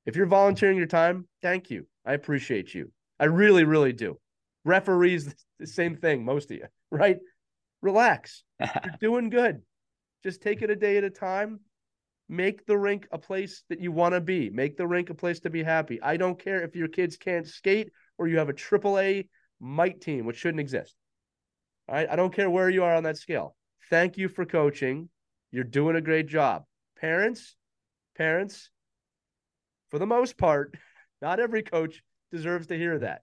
Speaker 1: If you're volunteering your time, thank you. I appreciate you. I really, really do. Referees, the same thing, most of you, right? Relax. You're doing good. Just take it a day at a time. Make the rink a place that you want to be. Make the rink a place to be happy. I don't care if your kids can't skate or you have a triple A mite team, which shouldn't exist. All right. I don't care where you are on that scale. Thank you for coaching. You're doing a great job. Parents, parents, for the most part, not every coach deserves to hear that.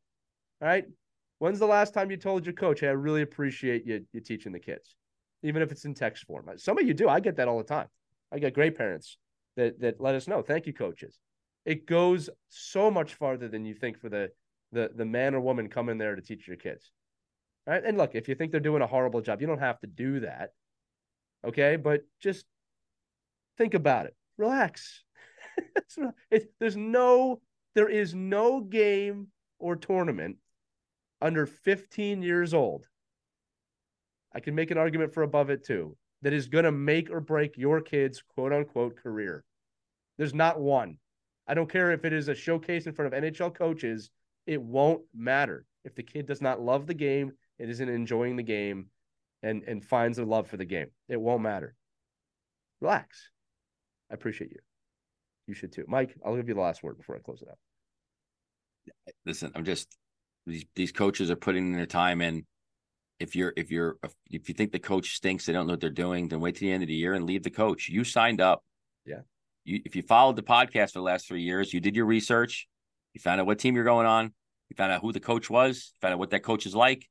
Speaker 1: All right. When's the last time you told your coach, hey, I really appreciate you, you teaching the kids, even if it's in text form? Some of you do. I get that all the time. I get great parents that that let us know. Thank you, coaches. It goes so much farther than you think for the the the man or woman coming there to teach your kids. Right? And look, if you think they're doing a horrible job, you don't have to do that. Okay, but just think about it. Relax. it, there's no there is no game or tournament under 15 years old. I can make an argument for above it too that is going to make or break your kid's quote unquote career. There's not one. I don't care if it is a showcase in front of NHL coaches, it won't matter. If the kid does not love the game, it isn't enjoying the game and and finds a love for the game. It won't matter. Relax. I appreciate you. You should too. Mike, I'll give you the last word before I close it up.
Speaker 2: Listen, I'm just these these coaches are putting their time in if you're if you're if you think the coach stinks, they don't know what they're doing, then wait to the end of the year and leave the coach. You signed up.
Speaker 1: Yeah.
Speaker 2: You if you followed the podcast for the last three years, you did your research, you found out what team you're going on, you found out who the coach was, found out what that coach is like.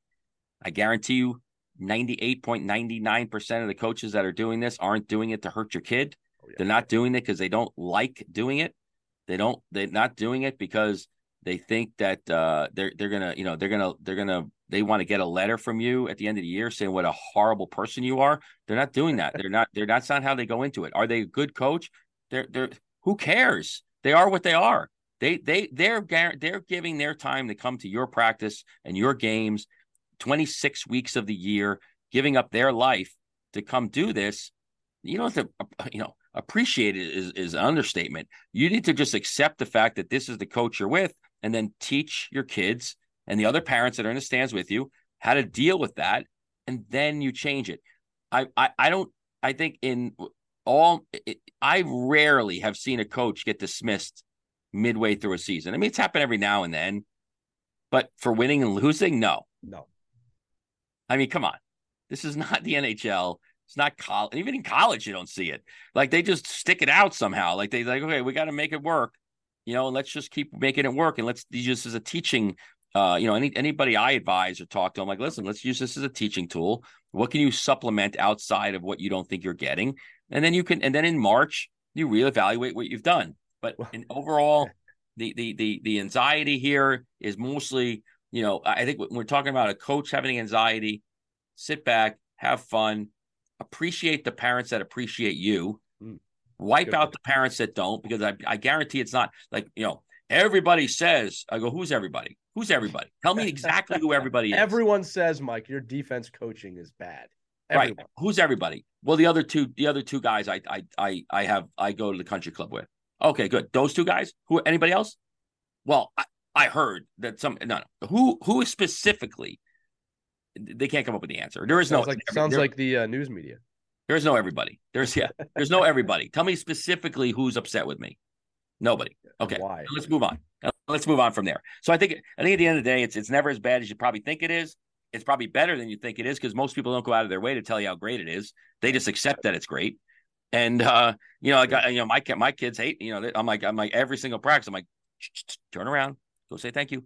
Speaker 2: I guarantee you 98.99% of the coaches that are doing this aren't doing it to hurt your kid. Oh, yeah. They're not doing it because they don't like doing it. They don't they're not doing it because they think that uh, they're they're gonna you know they're gonna they're gonna they want to get a letter from you at the end of the year saying what a horrible person you are. They're not doing that. They're not. They're not, that's not how they go into it. Are they a good coach? They're they're. Who cares? They are what they are. They they they're they're giving their time to come to your practice and your games, twenty six weeks of the year, giving up their life to come do this. You don't have to you know appreciate it is, is an understatement. You need to just accept the fact that this is the coach you're with, and then teach your kids and the other parents that are in the stands with you how to deal with that, and then you change it. I I, I don't. I think in all, it, I rarely have seen a coach get dismissed midway through a season. I mean, it's happened every now and then, but for winning and losing, no,
Speaker 1: no.
Speaker 2: I mean, come on, this is not the NHL. It's not college. Even in college, you don't see it. Like they just stick it out somehow. Like they like, okay, we got to make it work, you know, and let's just keep making it work. And let's use this as a teaching uh, you know, any anybody I advise or talk to, I'm like, listen, let's use this as a teaching tool. What can you supplement outside of what you don't think you're getting? And then you can, and then in March, you reevaluate what you've done. But in overall, the the the the anxiety here is mostly, you know, I think when we're talking about a coach having anxiety, sit back, have fun, appreciate the parents that appreciate you. Wipe Good out the parents that don't, because I, I guarantee it's not like, you know, everybody says, I go, who's everybody? Who's everybody? Tell me exactly who everybody is.
Speaker 1: Everyone says, Mike, your defense coaching is bad. Everyone.
Speaker 2: Right. Who's everybody? Well, the other two, the other two guys I I I I have I go to the country club with. Okay, good. Those two guys. Who anybody else? Well, I, I heard that some no, no. Who who is specifically they can't come up with the answer. There is
Speaker 1: sounds
Speaker 2: no
Speaker 1: like sounds there, like the uh, news media.
Speaker 2: There's no everybody. There's yeah. There's no everybody. Tell me specifically who's upset with me. Nobody. Okay.
Speaker 1: Why?
Speaker 2: Let's move on. Let's move on from there. So I think I think at the end of the day, it's it's never as bad as you probably think it is. It's probably better than you think it is because most people don't go out of their way to tell you how great it is. They just accept that it's great. And uh, you know, I got you know, my my kids hate. You know, I'm like I'm like every single practice. I'm like, turn around, go say thank you.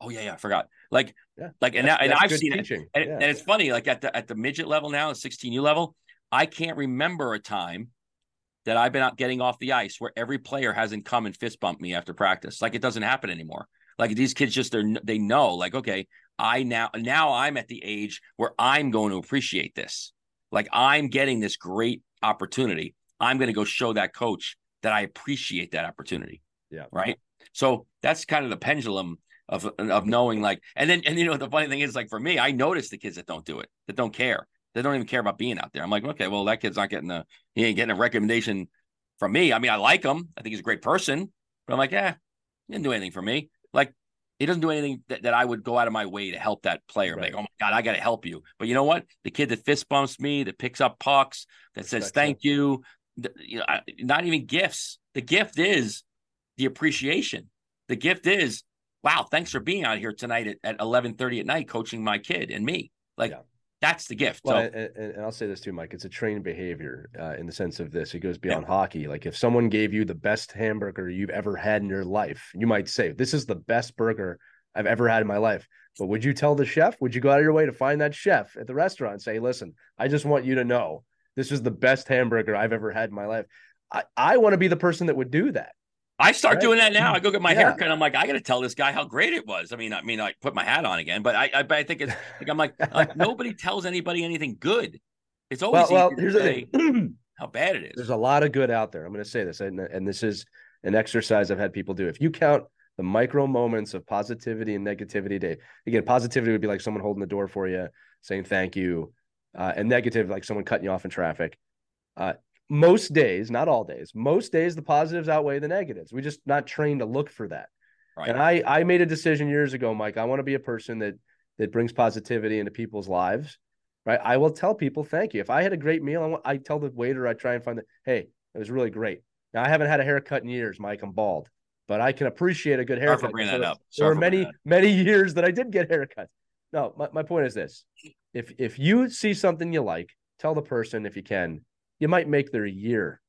Speaker 2: Oh yeah, yeah, I forgot. Like, yeah. like, and now, and I've seen teaching. it, and, yeah. and, it's funny. Like at the at the midget level now, the 16U level, I can't remember a time that I've been out getting off the ice where every player hasn't come and fist bumped me after practice. Like it doesn't happen anymore. Like these kids just they're they know like okay, I now now I'm at the age where I'm going to appreciate this. Like I'm getting this great opportunity. I'm going to go show that coach that I appreciate that opportunity.
Speaker 1: Yeah.
Speaker 2: Right. So that's kind of the pendulum of of knowing like and then and you know the funny thing is like for me, I notice the kids that don't do it, that don't care. They don't even care about being out there. I'm like, okay, well, that kid's not getting a he ain't getting a recommendation from me. I mean, I like him. I think he's a great person, but I'm like, yeah, he didn't do anything for me. Like he doesn't do anything that, that I would go out of my way to help that player. Right. Like, oh my God, I got to help you. But you know what? The kid that fist bumps me, that picks up pucks, that says thank you, the, you know, not even gifts. The gift is the appreciation. The gift is, wow, thanks for being out here tonight at, at 11:30 at night, coaching my kid and me. Like, yeah. That's the gift.
Speaker 1: Well, so, and, and, I'll say this too, Mike. It's a trained behavior uh, in the sense of this. It goes beyond yeah. hockey. Like if someone gave you the best hamburger you've ever had in your life, you might say, "This is the best burger I've ever had in my life." But would you tell the chef? Would you go out of your way to find that chef at the restaurant and say, "Listen, I just want you to know this is the best hamburger I've ever had in my life." I, I want to be the person that would do that.
Speaker 2: I start right? doing that now. I go get my yeah. haircut. I'm like, I got to tell this guy how great it was. I mean, I mean, I put my hat on again, but I, I, I think it's like I'm like, like nobody tells anybody anything good. It's always well. well here's the thing: how bad it is.
Speaker 1: There's a lot of good out there. I'm going to say this, and and this is an exercise I've had people do. If you count the micro moments of positivity and negativity, day again, positivity would be like someone holding the door for you, saying thank you, uh, and negative like someone cutting you off in traffic. Uh, most days, not all days, most days the positives outweigh the negatives. We're just not trained to look for that. Right. And I I made a decision years ago, Mike. I want to be a person that that brings positivity into people's lives. Right. I will tell people thank you. If I had a great meal, I, want, I tell the waiter, I try and find the hey, it was really great. Now I haven't had a haircut in years, Mike. I'm bald, but I can appreciate a good haircut. Sorry for bringing that up. Sorry there were many many years that I did get haircuts. No, my, my point is this: if if you see something you like, tell the person if you can, you might make their year.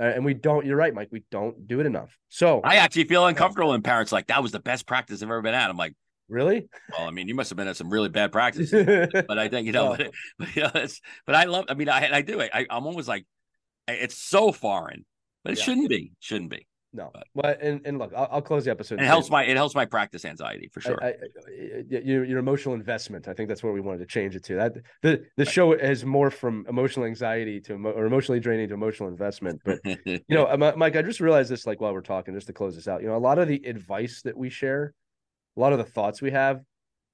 Speaker 1: Uh, and we don't, you're right, Mike. We don't do it enough. So
Speaker 2: I actually feel uncomfortable when parents like that was the best practice I've ever been at. I'm like,
Speaker 1: really?
Speaker 2: Well, I mean, you must have been at some really bad practices, but I think, you know, but, but, you know, but I love, I mean, I, I do, I, I'm almoys like, it's so foreign, but it yeah. shouldn't be, shouldn't be.
Speaker 1: No, but, but and, and look, I'll, I'll close the episode.
Speaker 2: It helps my it helps my practice anxiety for sure. I, I,
Speaker 1: your, your emotional investment. I think that's where we wanted to change it to. That the the show is more from emotional anxiety to or emotionally draining to emotional investment. But you know, Mike, I just realized this like while we're talking, just to close this out. You know, a lot of the advice that we share, a lot of the thoughts we have,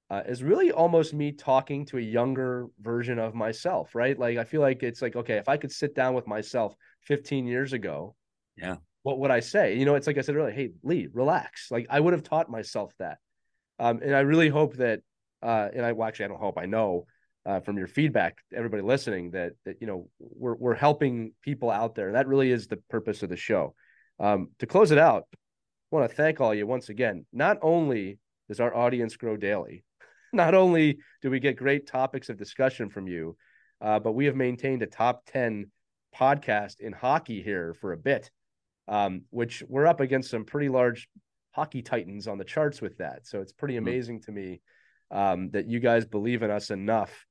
Speaker 1: uh, is really almost me talking to a younger version of myself. Right? Like I feel like it's like okay, if I could sit down with myself 15 years ago,
Speaker 2: yeah
Speaker 1: what would I say? You know, it's like I said earlier, hey, Lee, relax. Like I would have taught myself that. Um, and I really hope that, uh, and I well, actually, I don't hope, I know uh, from your feedback, everybody listening, that, that, you know, we're, we're helping people out there. And that really is the purpose of the show. Um, to close it out, I want to thank all you once again. Not only does our audience grow daily, not only do we get great topics of discussion from you, uh, but we have maintained a top 10 podcast in hockey here for a bit um, which we're up against some pretty large hockey titans on the charts with that. So it's pretty mm-hmm. amazing mm-hmm. to me um, that you guys believe in us enough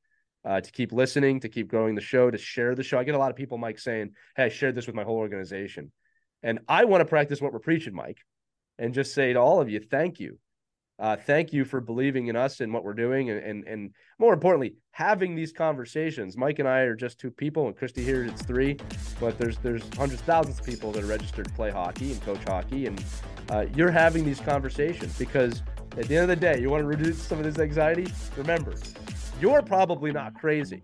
Speaker 1: uh, to keep listening, to keep growing the show, to share the show. I get a lot of people, Mike, saying, "Hey, I shared this with my whole organization," and I want to practice what we're preaching, Mike, and just say to all of you, thank you uh, thank you for believing in us and what we're doing, and, and and more importantly, having these conversations. Mike and I are just two people, and Christy here it's three, but there's there's hundreds, thousands of people that are registered to play hockey and coach hockey, and uh, you're having these conversations because at the end of the day, you want to reduce some of this anxiety. Remember, you're probably not crazy,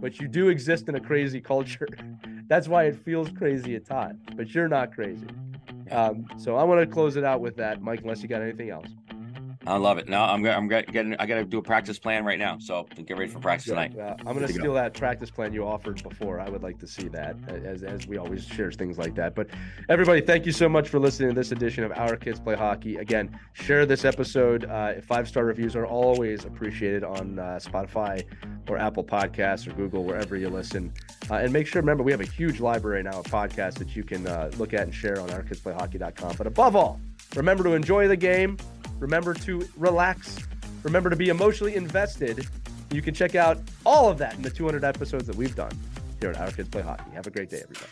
Speaker 1: but you do exist in a crazy culture. That's why it feels crazy at times, but you're not crazy. Um, so I want to close it out with that, Mike. Unless you got anything else.
Speaker 2: I love it. Now I'm I'm getting I got to do a practice plan right now, so get ready for practice tonight.
Speaker 1: Uh, I'm going to steal go. that practice plan you offered before. I would like to see that as as we always share things like that. But everybody, thank you so much for listening to this edition of Our Kids Play Hockey. Again, share this episode. Uh, five star reviews are always appreciated on uh, Spotify or Apple Podcasts or Google wherever you listen. Uh, and make sure remember we have a huge library now of podcasts that you can uh, look at and share on OurKidsPlayHockey.com. But above all, remember to enjoy the game Remember to relax. Remember to be emotionally invested. You can check out all of that in the 200 episodes that we've done here at Our Kids Play Hockey. Have a great day, everybody.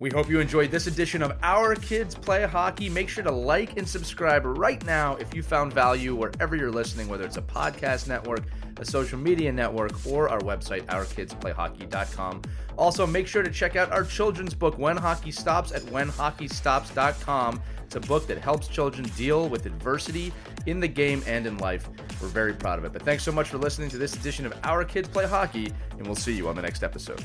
Speaker 1: We hope you enjoyed this edition of Our Kids Play Hockey. Make sure to like and subscribe right now if you found value wherever you're listening, whether it's a podcast network, a social media network, or our website, ourkidsplayhockey.com. Also, make sure to check out our children's book, When Hockey Stops, at whenhockeystops.com. It's a book that helps children deal with adversity in the game and in life. We're very proud of it. But thanks so much for listening to this edition of Our Kids Play Hockey, and we'll see you on the next episode.